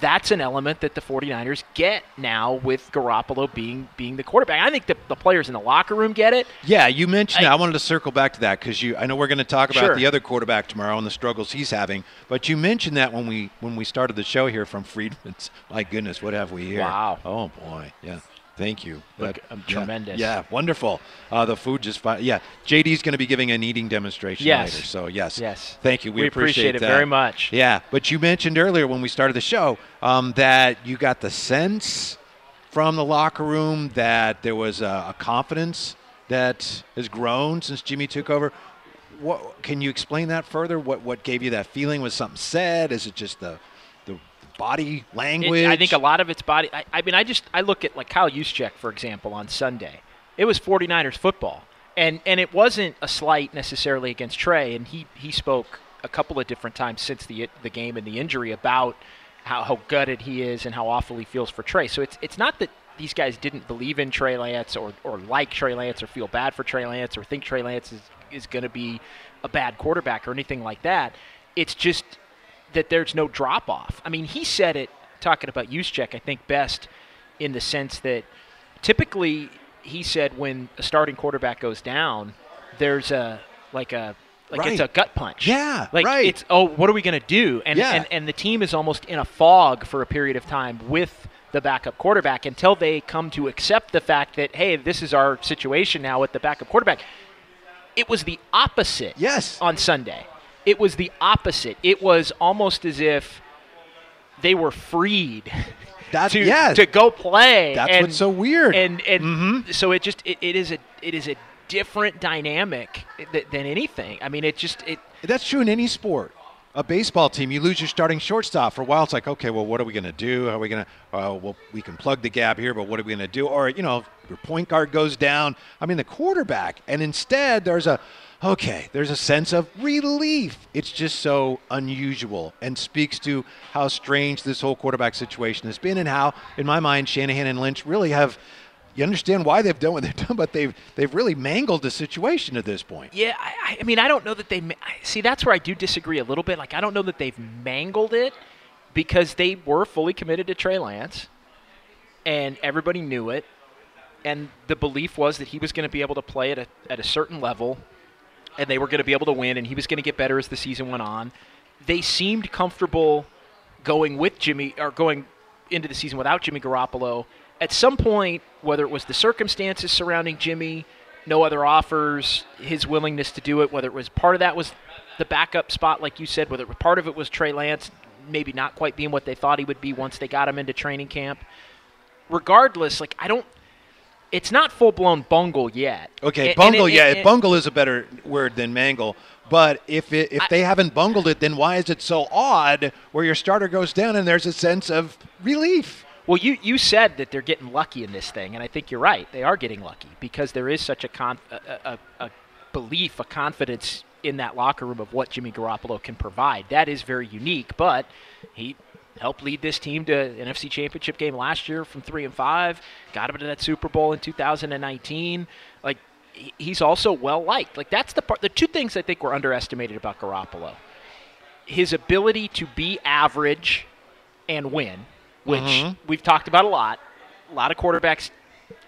Speaker 4: That's an element that the 49ers get now with Garoppolo being being the quarterback. I think the, the players in the locker room get it.
Speaker 3: Yeah, you mentioned.
Speaker 4: I-
Speaker 3: I, wanted to circle back to that because you. I know we're going to talk about
Speaker 4: Sure.
Speaker 3: the other quarterback tomorrow and the struggles he's having. But you mentioned that when we when we started the show here from Friedman's. My goodness, what have we here?
Speaker 4: Wow.
Speaker 3: Oh boy. Yeah. Thank you.
Speaker 4: Look,
Speaker 3: That-
Speaker 4: um, tremendous.
Speaker 3: Yeah, wonderful. Uh, the food just fine. Yeah, JD's going to be giving an eating demonstration
Speaker 4: Yes.
Speaker 3: later. So yes,
Speaker 4: Yes.
Speaker 3: Thank you. We,
Speaker 4: We appreciate it
Speaker 3: that.
Speaker 4: very much.
Speaker 3: Yeah, but you mentioned earlier when we started the show um, that you got the sense from the locker room that there was a, a confidence that has grown since Jimmy took over. What can you explain that further? What what gave you that feeling? Was something said? Is it just the body
Speaker 4: It-
Speaker 3: language?
Speaker 4: I think a lot of it's body. I, I mean, I just I look at like Kyle Juszczyk, for example, on Sunday. It was 49ers football, and and it wasn't a slight necessarily against Trey. And he he spoke a couple of different times since the the game and the injury about how, how gutted he is and how awful he feels for Trey. So it's it's not that these guys didn't believe in Trey Lance or, or like Trey Lance or feel bad for Trey Lance or think Trey Lance is, is going to be a bad quarterback or anything like that. It's just that there's no drop off. I mean, he said it talking about Juszczyk, I think best in the sense that typically he said when a starting quarterback goes down, there's a like a like it's a gut punch.
Speaker 3: Yeah,
Speaker 4: like
Speaker 3: right.
Speaker 4: it's oh, what are we going to do? And,
Speaker 3: Yeah.
Speaker 4: and and the team is almost in a fog for a period of time with the backup quarterback until they come to accept the fact that hey, this is our situation now with the backup quarterback. It was the opposite
Speaker 3: Yes.
Speaker 4: on Sunday. It was the opposite. It was almost as if they were freed
Speaker 3: That-
Speaker 4: to
Speaker 3: yes.
Speaker 4: to go play.
Speaker 3: That's
Speaker 4: and,
Speaker 3: what's so weird.
Speaker 4: And and
Speaker 3: Mhm.
Speaker 4: so it just it, it is a it is a different dynamic th- than anything. I mean, it just it
Speaker 3: That's true in any sport. A baseball team, you lose your starting shortstop for a while. It's like, okay, well, what are we going to do? How are we going to? Uh, well, we can plug the gap here, but what are we going to do? Or you know, your point guard goes down. I mean, the quarterback, and instead there's a, okay, there's a sense of relief. It's just so unusual and speaks to how strange this whole quarterback situation has been, and how, in my mind, Shanahan and Lynch really have. You understand why they've done what they've done, but they've they've really mangled the situation at this point.
Speaker 4: Yeah, I, I mean, I don't know that they see. That's where I do disagree a little bit. Like, I don't know that they've mangled it because they were fully committed to Trey Lance, and everybody knew it, and the belief was that he was going to be able to play at a at a certain level, and they were going to be able to win, and he was going to get better as the season went on. They seemed comfortable going with Jimmy or going into the season without Jimmy Garoppolo. At some point, whether it was the circumstances surrounding Jimmy, no other offers, his willingness to do it, whether it was part of that was the backup spot, like you said, whether it part of it was Trey Lance maybe not quite being what they thought he would be once they got him into training camp. Regardless, like I don't, it's not full blown bungle yet.
Speaker 3: Okay,
Speaker 4: And-
Speaker 3: bungle.
Speaker 4: and it-
Speaker 3: yeah,
Speaker 4: and-
Speaker 3: bungle is a better word than mangle. But if it, if
Speaker 4: I-
Speaker 3: they haven't bungled it, then why is it so odd where your starter goes down and there's a sense of relief?
Speaker 4: Well, you, you said that they're getting lucky in this thing, and I think you're right. They are getting lucky because there is such a, conf- a, a, a belief, a confidence in that locker room of what Jimmy Garoppolo can provide. That is very unique, but he helped lead this team to an NFC Championship game last year from three and five. Got him to that Super Bowl in 2019. Like he's also well liked. Like that's the part. The two things I think were underestimated about Garoppolo: his ability to be average and win, which
Speaker 3: Mhm.
Speaker 4: we've talked about a lot. A lot of quarterbacks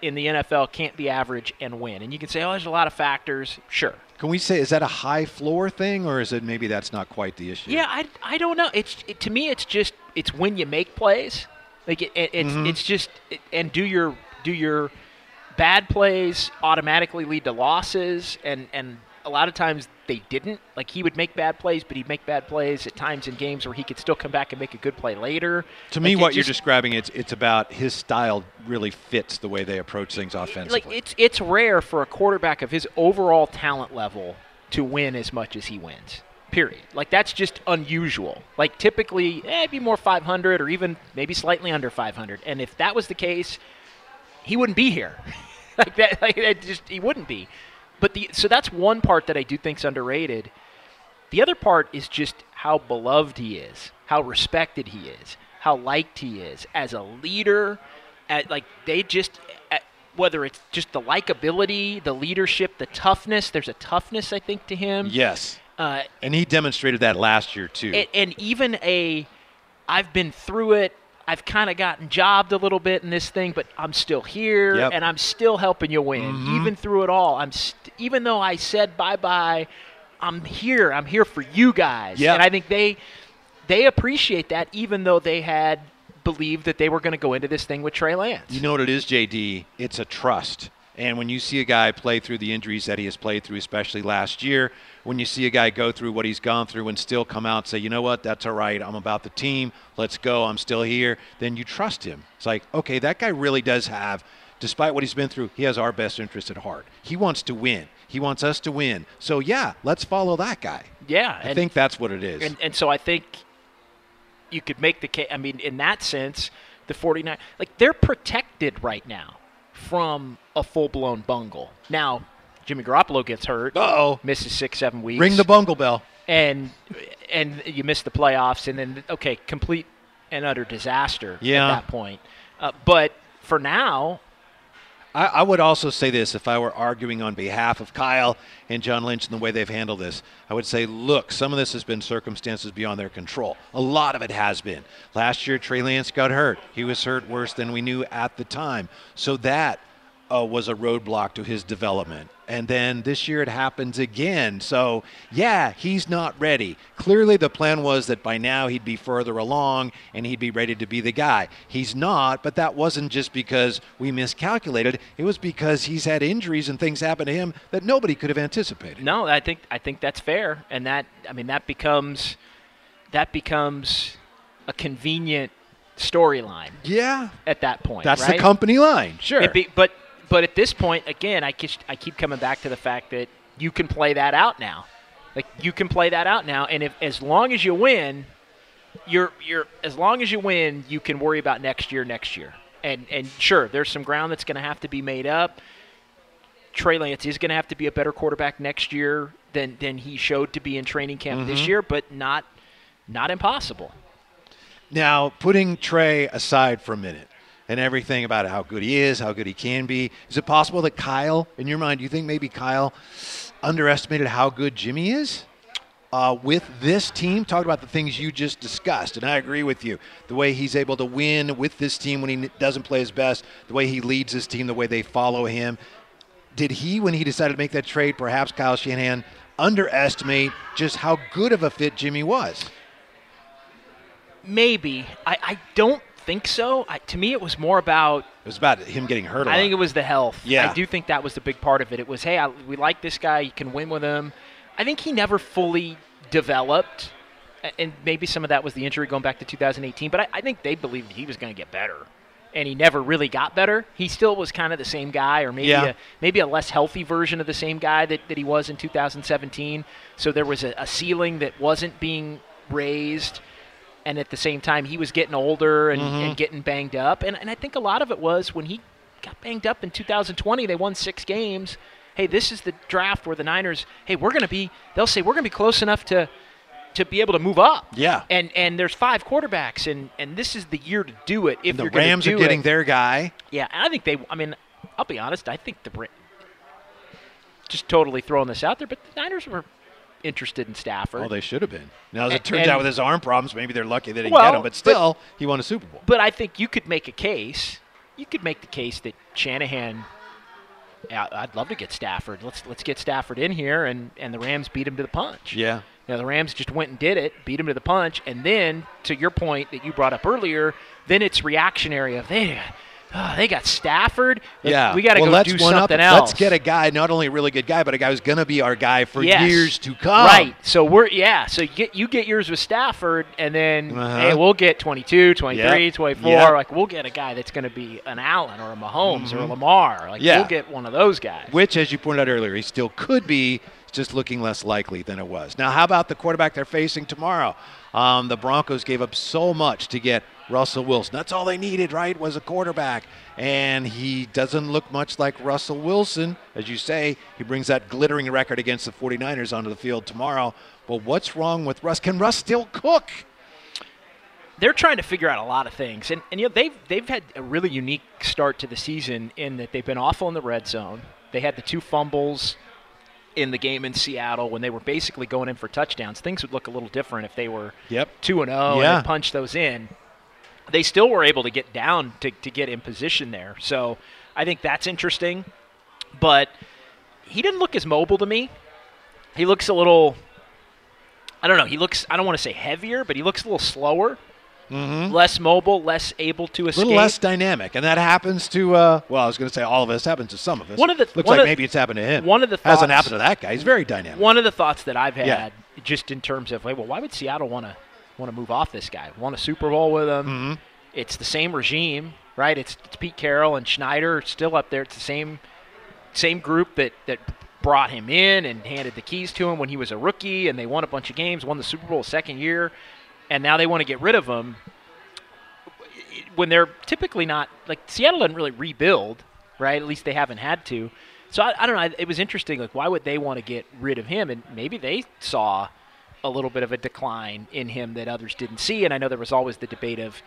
Speaker 4: in the NFL can't be average and win. And you can say, oh, there's a lot of factors. Sure.
Speaker 3: Can we say is that a high floor thing, or is it maybe that's not quite the issue?
Speaker 4: Yeah, I, I don't know. It's it, to me, it's just it's when you make plays, like it, it, it's
Speaker 3: Mhm.
Speaker 4: it's just and do your do your bad plays automatically lead to losses, and and a lot of times they didn't. Like he would make bad plays, but he'd make bad plays at times in games where he could still come back and make a good play later.
Speaker 3: To me,
Speaker 4: Like, it
Speaker 3: what you're describing, it's it's about his style really fits the way they approach things offensively.
Speaker 4: like it's it's rare for a quarterback of his overall talent level to win as much as he wins. Period. Like that's just unusual. Like typically, eh, it'd be more 500 or even maybe slightly under 500. And if that was the case, he wouldn't be here. like that, like just he wouldn't be. But the so that's one part that I do think's underrated. The other part is just how beloved he is, how respected he is, how liked he is as a leader. At like they just, at, whether it's just the likability, the leadership, the toughness. There's a toughness I think to him.
Speaker 3: yes,
Speaker 4: Uh,
Speaker 3: and he demonstrated that last year too.
Speaker 4: and, and even a, I've been through it. I've kind of gotten jobbed a little bit in this thing, but I'm still here,
Speaker 3: Yep.
Speaker 4: and I'm still helping you win,
Speaker 3: Mhm.
Speaker 4: even through it all. I'm st- even though I said bye bye, I'm here. I'm here for you guys,
Speaker 3: Yep.
Speaker 4: and I think they they appreciate that, even though they had believed that they were going to go into this thing with Trey Lance.
Speaker 3: You know what it is, JD? It's a trust. And when you see a guy play through the injuries that he has played through, especially last year, when you see a guy go through what he's gone through and still come out and say, you know what, that's all right. I'm about the team. Let's go. I'm still here. Then you trust him. It's like, okay, that guy really does have, despite what he's been through, he has our best interest at heart. He wants to win. He wants us to win. So, yeah, let's follow that guy.
Speaker 4: yeah,
Speaker 3: I think that's what it is.
Speaker 4: And, and so I think you could make the case. I mean, in that sense, the 49, like, they're protected right now from a full blown bungle. Now, Jimmy Garoppolo gets hurt,
Speaker 3: Uh-oh.
Speaker 4: misses six, seven weeks.
Speaker 3: Ring the bungle bell.
Speaker 4: and and you miss the playoffs, and then okay, complete and utter disaster
Speaker 3: Yeah.
Speaker 4: at that point. Uh, but for now,
Speaker 3: I, I would also say this if I were arguing on behalf of Kyle and John Lynch and the way they've handled this. I would say, look, some of this has been circumstances beyond their control. A lot of it has been. Last year, Trey Lance got hurt. He was hurt worse than we knew at the time. So that uh, was a roadblock to his development. And then this year it happens again. So, yeah, he's not ready. Clearly, the plan was that by now he'd be further along and he'd be ready to be the guy. He's not, but that wasn't just because we miscalculated. It was because he's had injuries and things happen to him that nobody could have anticipated.
Speaker 4: No, I think I think that's fair, and that I mean that becomes that becomes a convenient storyline
Speaker 3: Yeah,
Speaker 4: at that point.
Speaker 3: that's
Speaker 4: right?
Speaker 3: the company line. Sure.
Speaker 4: Be- but but at this point, again, I keep, I keep coming back to the fact that you can play that out now. Like you can play that out now, and if as long as you win, you're you're as long as you win, you can worry about next year, next year. And and sure, there's some ground that's going to have to be made up. Trey Lance is going to have to be a better quarterback next year than than he showed to be in training camp this mm-hmm. year, but not not impossible.
Speaker 3: Now, putting Trey aside for a minute and everything about how good he is, how good he can be, is it possible that Kyle, in your mind, do you think maybe Kyle underestimated how good Jimmy is? Uh, with this team, talk about the things you just discussed, and I agree with you. The way he's able to win with this team when he doesn't play his best, the way he leads his team, the way they follow him. Did he, when he decided to make that trade, perhaps Kyle Shanahan underestimate just how good of a fit Jimmy was?
Speaker 4: Maybe I, I don't think so. I, to me, it was more about
Speaker 3: It was about him getting hurt. a
Speaker 4: I think it was the health.
Speaker 3: Yeah.
Speaker 4: I do think that was the big part of it. It was, hey, I, we like this guy. You can win with him. I think he never fully developed, and maybe some of that was the injury going back to 2018. But I, I think they believed he was going to get better, and he never really got better. He still was kind of the same guy, or maybe
Speaker 3: Yeah.
Speaker 4: a, maybe a less healthy version of the same guy that, that he was in 2017. So there was a, a ceiling that wasn't being raised and at the same time he was getting older and, and mm-hmm. getting banged up and, and i think a lot of it was when he got banged up in 2020 they won six games hey this is the draft where the niners hey we're going to be they'll say we're going to be close enough to to be able to move up
Speaker 3: Yeah.
Speaker 4: and and there's five quarterbacks and and this is the year to do it if
Speaker 3: the
Speaker 4: you're
Speaker 3: Rams are getting
Speaker 4: it.
Speaker 3: their guy.
Speaker 4: yeah and i think they i mean i'll be honest i think the just totally throwing this out there but the niners were interested in stafford
Speaker 3: Well, they should have been. Now, as it turns
Speaker 4: and-
Speaker 3: out, with his arm problems, maybe they're lucky they didn't
Speaker 4: Well,
Speaker 3: get him. But
Speaker 4: but-
Speaker 3: still, he won a Super Bowl.
Speaker 4: But I think you could make a case. You could make the case that Shanahan. I'd love to get Stafford. Let's let's get Stafford in here, and and the Rams beat him to the punch.
Speaker 3: Yeah.
Speaker 4: Know, the Rams just went and did it, beat him to the punch, and then to your point that you brought up earlier, then it's reactionary of they, oh, they got Stafford.
Speaker 3: Yeah.
Speaker 4: we got to
Speaker 3: well,
Speaker 4: go
Speaker 3: let's
Speaker 4: do
Speaker 3: one up-
Speaker 4: something else.
Speaker 3: Let's get a guy, not only a really good guy, but a guy who's going to be our guy for
Speaker 4: Yes.
Speaker 3: years to come.
Speaker 4: Right. So we're yeah. So you get you get yours with Stafford, and then
Speaker 3: Uh-huh.
Speaker 4: hey, we'll get 22, 23,
Speaker 3: Yep.
Speaker 4: 24.
Speaker 3: Yep.
Speaker 4: Like we'll get a guy that's going to be an Allen or a Mahomes or a Lamar. Like
Speaker 3: Mm-hmm. Yeah.
Speaker 4: we'll get one of those guys.
Speaker 3: Which, as you pointed out earlier, he still could be just looking less likely than it was. Now, how about the quarterback they're facing tomorrow? Um, the Broncos gave up so much to get Russell Wilson. That's all they needed, right? Was a quarterback. And he doesn't look much like Russell Wilson. As you say, he brings that glittering record against the 49ers onto the field tomorrow. But what's wrong with Russ? Can Russ still cook?
Speaker 4: They're trying to figure out a lot of things, and and you know they've they've had a really unique start to the season in that they've been awful in the red zone. They had the two fumbles in the game in Seattle when they were basically going in for touchdowns. Things would look a little different if they were
Speaker 3: Yep.
Speaker 4: two and oh zero
Speaker 3: Yeah.
Speaker 4: and punched those in. They still were able to get down to, to get in position there. So I think that's interesting. But he didn't look as mobile to me. He looks a little. I don't know. He looks. I don't want to say heavier, but he looks a little slower, less mobile, less able to
Speaker 3: A
Speaker 4: escape.
Speaker 3: little less dynamic, and that happens to. Uh, well, I was going to say all of us. Happens to some of us.
Speaker 4: One of the-
Speaker 3: looks like
Speaker 4: of-
Speaker 3: maybe it's happened to him.
Speaker 4: one of the
Speaker 3: hasn't happened to that guy. He's very dynamic.
Speaker 4: One of the thoughts that I've had,
Speaker 3: Yeah.
Speaker 4: just in terms of, like, well, why would Seattle want to want to move off this guy? Want a Super Bowl with him?
Speaker 3: Mm-hmm.
Speaker 4: It's the same regime, right? It's, it's Pete Carroll and Schneider still up there. It's the same same group that that brought him in and handed the keys to him when he was a rookie, and they won a bunch of games, won the Super Bowl second year, and now they want to get rid of him when they're typically not like Seattle doesn't really rebuild, right? At least they haven't had to. So I, I don't know. It was interesting. Like, why would they want to get rid of him? And maybe they saw a little bit of a decline in him that others didn't see. And I know there was always the debate of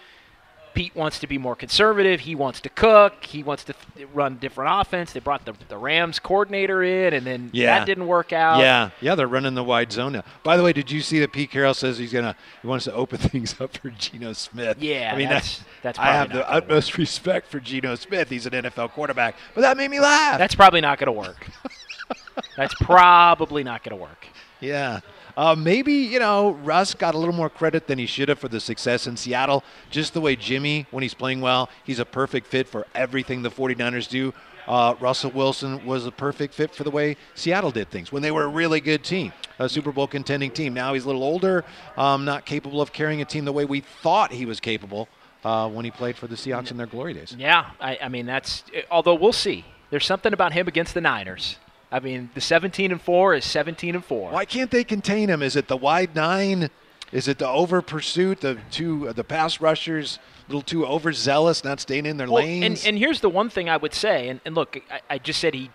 Speaker 4: Pete wants to be more conservative. He wants to cook. He wants to th- run different offense. They brought the, the Rams coordinator in, and then
Speaker 3: Yeah.
Speaker 4: that didn't work out.
Speaker 3: Yeah, yeah, they're running the wide zone now. By the way, did you see that Pete Carroll says he's gonna he wants to open things up for Geno Smith?
Speaker 4: Yeah,
Speaker 3: I mean
Speaker 4: that's- that's
Speaker 3: I have the
Speaker 4: gonna
Speaker 3: utmost respect for Geno Smith. He's an NFL quarterback, but that made me laugh.
Speaker 4: That's probably not going to work. That's probably not going to work.
Speaker 3: Yeah. Uh, maybe, you know, Russ got a little more credit than he should have for the success in Seattle. Just the way Jimmy, when he's playing well, he's a perfect fit for everything the 49ers do. Uh, Russell Wilson was a perfect fit for the way Seattle did things when they were a really good team, a Super Bowl contending team. Now he's a little older, um, not capable of carrying a team the way we thought he was capable uh, when he played for the Seahawks in their glory days.
Speaker 4: Yeah, I, I mean that's. Although we'll see. There's something about him against the Niners. I mean, the 17 and four is 17 and four.
Speaker 3: Why can't they contain him? Is it the wide nine? Is it the over pursuit? The two, uh, the pass rushers, a little too overzealous, not staying in their
Speaker 4: Well,
Speaker 3: lanes.
Speaker 4: and, and here's the one thing I would say, and, and look, I, I just said he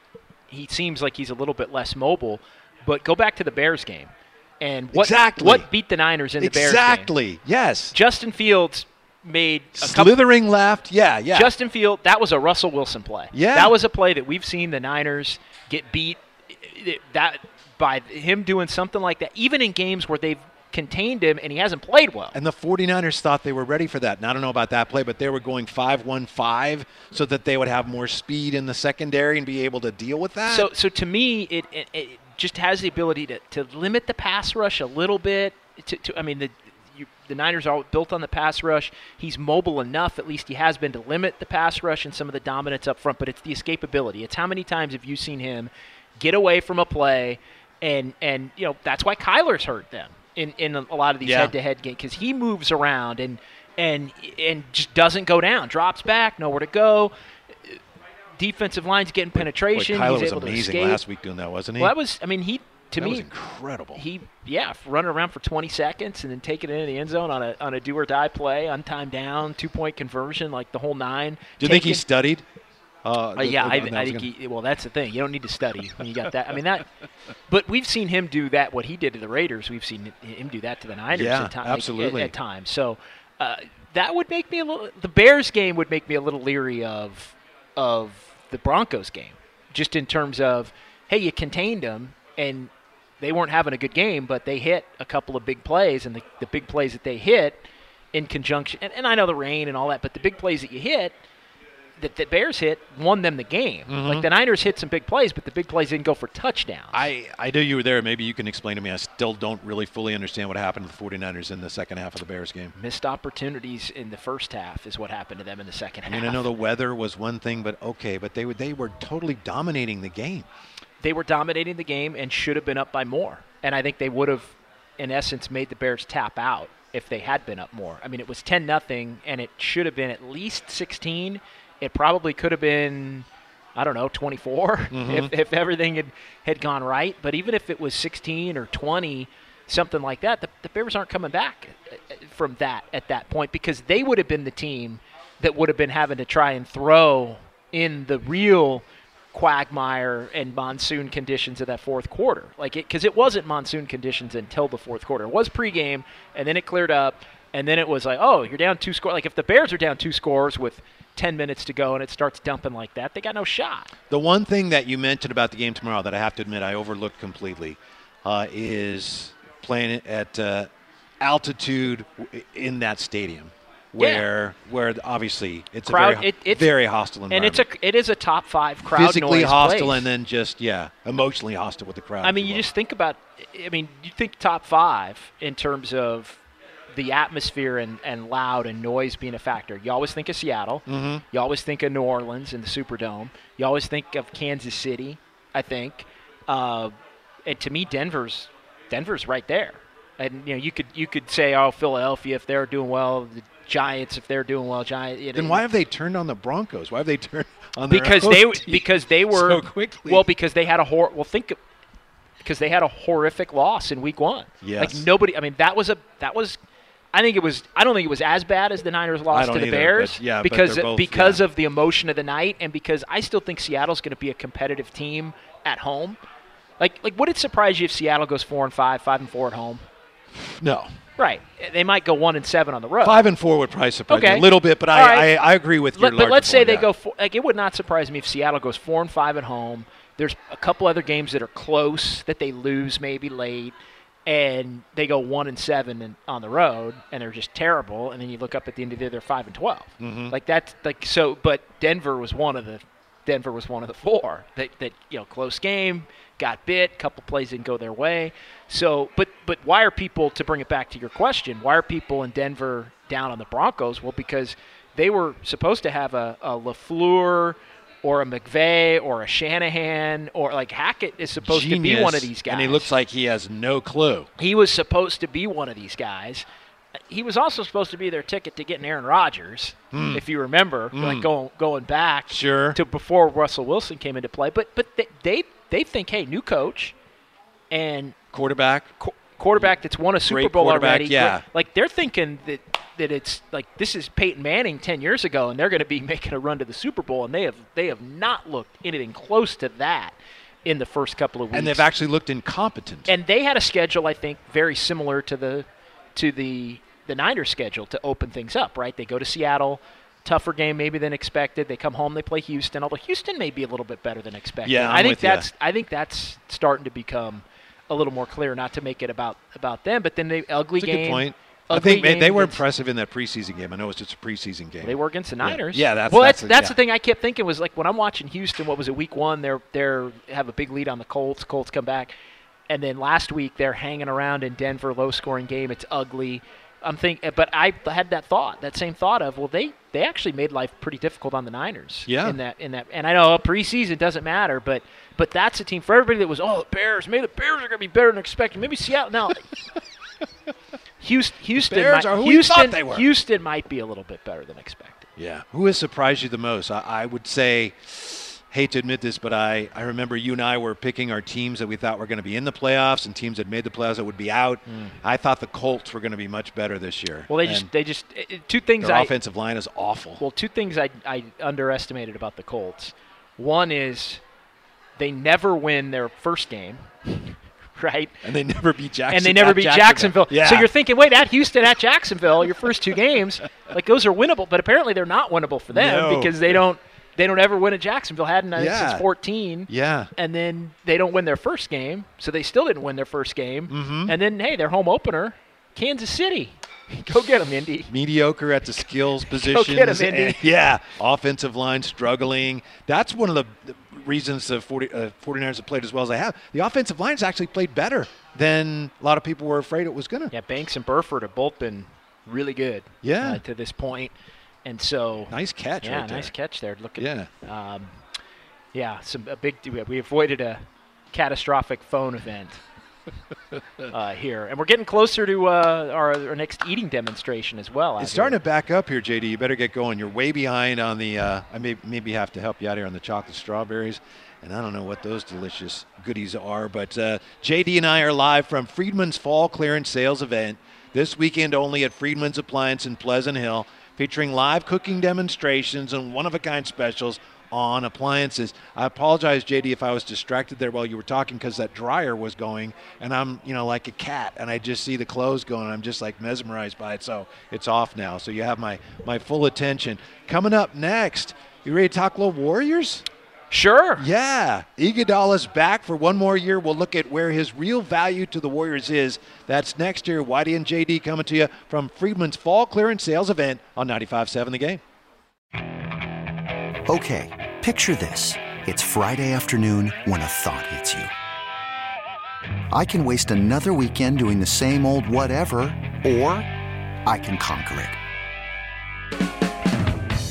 Speaker 4: he seems like he's a little bit less mobile, but go back to the Bears game, and what
Speaker 3: Exactly.
Speaker 4: what beat the Niners in the Bears game?
Speaker 3: exactly. Yes.
Speaker 4: Justin Fields made a couple.
Speaker 3: Slithering left. Yeah. Yeah.
Speaker 4: Justin Field, that was a Russell Wilson play.
Speaker 3: Yeah.
Speaker 4: that was a play that we've seen the Niners get beat. That by him doing something like that, even in games where they've contained him and he hasn't played well.
Speaker 3: And the 49ers thought they were ready for that. And I don't know about that play, but they were going 5 1 5 so that they would have more speed in the secondary and be able to deal with that.
Speaker 4: So, so to me, it, it, it just has the ability to, to limit the pass rush a little bit. To, to I mean, the the Niners are built on the pass rush. He's mobile enough, at least he has been, to limit the pass rush and some of the dominance up front. But it's the escapability. It's how many times have you seen him get away from a play, and and you know that's why Kyler's hurt them in in a lot of these
Speaker 3: Yeah.
Speaker 4: head-to-head games because he moves around and and and just doesn't go down, drops back, nowhere to go. Defensive line's getting
Speaker 3: Boy,
Speaker 4: penetration.
Speaker 3: Kyler
Speaker 4: He's
Speaker 3: was amazing last week doing that, wasn't he?
Speaker 4: Well, that was. I mean, he to
Speaker 3: That
Speaker 4: me
Speaker 3: was incredible.
Speaker 4: He yeah, running around for 20 seconds and then taking it into the end zone on a on a do or die play, untimed down, two point conversion, like the whole nine.
Speaker 3: Do you think he studied? Uh,
Speaker 4: uh, yeah,
Speaker 3: the-
Speaker 4: I,
Speaker 3: the-
Speaker 4: I think he, well, that's the thing. You don't need to study when you got that. I mean that, but we've seen him do that. What he did to the Raiders, we've seen him do that to the Niners.
Speaker 3: Yeah,
Speaker 4: at, ti-
Speaker 3: absolutely.
Speaker 4: At, at times, so uh, that would make me a little. The Bears game would make me a little leery of of the Broncos game, just in terms of, hey, you contained them and they weren't having a good game, but they hit a couple of big plays, and the, the big plays that they hit in conjunction, and, and I know the rain and all that, but the big plays that you hit, that the Bears hit, won them the game. Like mm-hmm. the Niners hit some big plays, but the big plays didn't go for touchdowns.
Speaker 3: I, I knew you were there. Maybe you can explain to me. I still don't really fully understand what happened to the 49ers in the second half of the Bears game.
Speaker 4: Missed opportunities in the first half is what happened to them in the second
Speaker 3: I
Speaker 4: half.
Speaker 3: mean, I know the weather was one thing, but okay, but they were they were totally dominating the game.
Speaker 4: They were dominating the game and should have been up by more. And I think they would have, in essence, made the Bears tap out if they had been up more. I mean, it was 10 nothing, and it should have been at least 16. It probably could have been, I don't know, 24 if, if everything had, had gone right. But even if it was 16 or 20, something like that, the, the Bears aren't coming back uh, from that at that point because they would have been the team that would have been having to try and throw in the real quagmire and monsoon conditions of that fourth quarter. Like it, because it wasn't monsoon conditions until the fourth quarter. It was pregame, and then it cleared up, and then it was like, oh, you're down two scores. Like if the Bears are down two scores with 10 minutes to go and it starts dumping like that, they got no shot.
Speaker 3: The one thing that you mentioned about the game tomorrow that I have to admit I overlooked completely uh, is playing at uh, altitude in that stadium, where where obviously it's
Speaker 4: Crowd-
Speaker 3: a very,
Speaker 4: it- it's-
Speaker 3: very hostile
Speaker 4: And
Speaker 3: environment.
Speaker 4: it's a it is a top five crowd
Speaker 3: physically hostile
Speaker 4: place.
Speaker 3: and then just yeah, emotionally hostile with the crowd.
Speaker 4: I mean, you just think about. I mean, you think top five in terms of the atmosphere and, and loud and noise being a factor. You always think of Seattle. Mm-hmm. You always think of New Orleans and the Superdome. You always think of Kansas City. I think, uh, and to me, Denver's Denver's right there. And you know, you could you could say, oh, Philadelphia if they're doing well, the Giants if they're doing well, Giants. You know,
Speaker 3: then why have they turned on the Broncos? Why have they turned on
Speaker 4: because they because they were
Speaker 3: so quickly?
Speaker 4: well because they had a hor well think because they had a horrific loss in week one.
Speaker 3: Yes.
Speaker 4: Like nobody. I mean that was a that was. I think it was. I don't think it was as bad as the Niners loss
Speaker 3: don't
Speaker 4: to the
Speaker 3: either,
Speaker 4: Bears.
Speaker 3: yeah,
Speaker 4: because
Speaker 3: both-
Speaker 4: because
Speaker 3: yeah.
Speaker 4: of the emotion of the night, and because I still think Seattle's going to be a competitive team at home. Like like would it surprise you if Seattle goes four and five, five and four at home?
Speaker 3: No.
Speaker 4: Right. They might go one and seven on the road.
Speaker 3: Five and four would probably surprise me a little bit, but I,
Speaker 4: right.
Speaker 3: I, I agree with your
Speaker 4: Let, but let's say they go four, like it would not surprise me if Seattle goes four and five at home. There's a couple other games that are close that they lose maybe late, and they go one and seven and, on the road, and they're just terrible. And then you look up at the end of the year, they're five and 12
Speaker 3: Mm-hmm.
Speaker 4: Like that's like so. But Denver was one of the Denver was one of the four that that you know close game got bit, couple plays didn't go their way. So, but but why are people to bring it back to your question? Why are people in Denver down on the Broncos? Well, because they were supposed to have a, a Lafleur or a McVay or a Shanahan or like Hackett is supposed to be one of these guys.
Speaker 3: and he looks like he has no clue.
Speaker 4: he was supposed to be one of these guys. he was also supposed to be their ticket to getting Aaron Rodgers, if you remember, like going going back
Speaker 3: Hmm. Sure.
Speaker 4: to before Russell Wilson came into play. But but they they, they think, hey, new coach and
Speaker 3: Quarterback.
Speaker 4: qu- quarterback that's won a Super Bowl already.
Speaker 3: yeah.
Speaker 4: Like they're thinking that that it's like this is Peyton Manning 10 years ago and they're going to be making a run to the Super Bowl and they have they have not looked anything close to that in the first couple of weeks.
Speaker 3: And they've actually looked incompetent.
Speaker 4: and they had a schedule I think very similar to the to the the Niners schedule to open things up, right? They go to Seattle, tougher game maybe than expected. They come home, they play Houston, although Houston may be a little bit better than expected.
Speaker 3: Yeah, I'm
Speaker 4: I think that's I think that's starting to become a little more clear, not to make it about about them, but then they ugly
Speaker 3: That's a
Speaker 4: game.
Speaker 3: good point. I think they, they were impressive in that preseason game. I know it's just a preseason game.
Speaker 4: They were against the Niners.
Speaker 3: Yeah, that's-
Speaker 4: well.
Speaker 3: that's
Speaker 4: That's
Speaker 3: the-
Speaker 4: that's
Speaker 3: yeah.
Speaker 4: the thing I kept thinking was like when I'm watching Houston. What was it? Week one, they're they're have a big lead on the Colts. Colts come back, and then last week they're hanging around in Denver, low scoring game. It's ugly. I'm thinking, eh, but I had that thought, that same thought of well, they they actually made life pretty difficult on the Niners.
Speaker 3: Yeah.
Speaker 4: In that in that, and I know oh, preseason doesn't matter, but but that's a team for everybody that was oh the Bears, maybe the Bears are going to be better than expected. Maybe Seattle now. Houston, Houston,
Speaker 3: Bears
Speaker 4: might,
Speaker 3: are who
Speaker 4: Houston,
Speaker 3: thought they were.
Speaker 4: Houston might be a little bit better than expected.
Speaker 3: Yeah. Who has surprised you the most? I, I would say, hate to admit this, but I, I remember you and I were picking our teams that we thought were going to be in the playoffs and teams that made the playoffs that would be out. I thought the Colts were going to be much better this year.
Speaker 4: Well, they
Speaker 3: And
Speaker 4: just they just uh, two things
Speaker 3: their
Speaker 4: I
Speaker 3: offensive line is awful.
Speaker 4: well two things I I underestimated about the Colts. One is they never win their first game, right?
Speaker 3: and they never beat Jackson.
Speaker 4: and they never
Speaker 3: at
Speaker 4: beat Jacksonville.
Speaker 3: Yeah.
Speaker 4: So you're thinking, wait, at Houston, at Jacksonville, your first two games, like those are winnable, but apparently they're not winnable for them
Speaker 3: No.
Speaker 4: because they don't they don't ever win at Jacksonville. Hadn't I think,
Speaker 3: Yeah.
Speaker 4: since 14.
Speaker 3: yeah.
Speaker 4: And then they don't win their first game, so they still didn't win their first game.
Speaker 3: Mm-hmm.
Speaker 4: And then hey, their home opener, Kansas City. Go get them, Indy.
Speaker 3: mediocre at the skills positions.
Speaker 4: get 'em, Indy.
Speaker 3: and- yeah, offensive line struggling. That's one of the the reasons the 40, uh, 49ers have played as well as they have. The offensive line's actually played better than a lot of people were afraid it was going to.
Speaker 4: Yeah, Banks and Burford have both been really good.
Speaker 3: Yeah.
Speaker 4: uh, to this point, and so
Speaker 3: Nice catch
Speaker 4: yeah,
Speaker 3: right there.
Speaker 4: nice catch there. Look at
Speaker 3: Yeah.
Speaker 4: um, yeah, some a big. We avoided a catastrophic phone event uh, here, and we're getting closer to uh, our, our next eating demonstration as well.
Speaker 3: It's starting
Speaker 4: here.
Speaker 3: to back up here, JD. You better get going. You're way behind on the. Uh, I may maybe have to help you out here on the chocolate strawberries, and I don't know what those delicious goodies are. But uh, JD and I are live from Friedman's Fall Clearance Sales event this weekend only at Friedman's Appliance in Pleasant Hill, featuring live cooking demonstrations and one-of-a-kind specials on appliances. I apologize, JD, if I was distracted there while you were talking because that dryer was going, and I'm, you know, like a cat, and I just see the clothes going. And I'm just like mesmerized by it. So it's off now. So you have my my full attention. Coming up next, you ready to talk little Warriors?
Speaker 4: Sure.
Speaker 3: Yeah, Iguodala's back for one more year. We'll look at where his real value to the Warriors is. That's next year. Whitey and JD coming to you from Friedman's Fall Clearance Sales event on 95.7 The Game.
Speaker 7: Okay, picture this. It's Friday afternoon when a thought hits you. I can waste another weekend doing the same old whatever, or I can conquer it.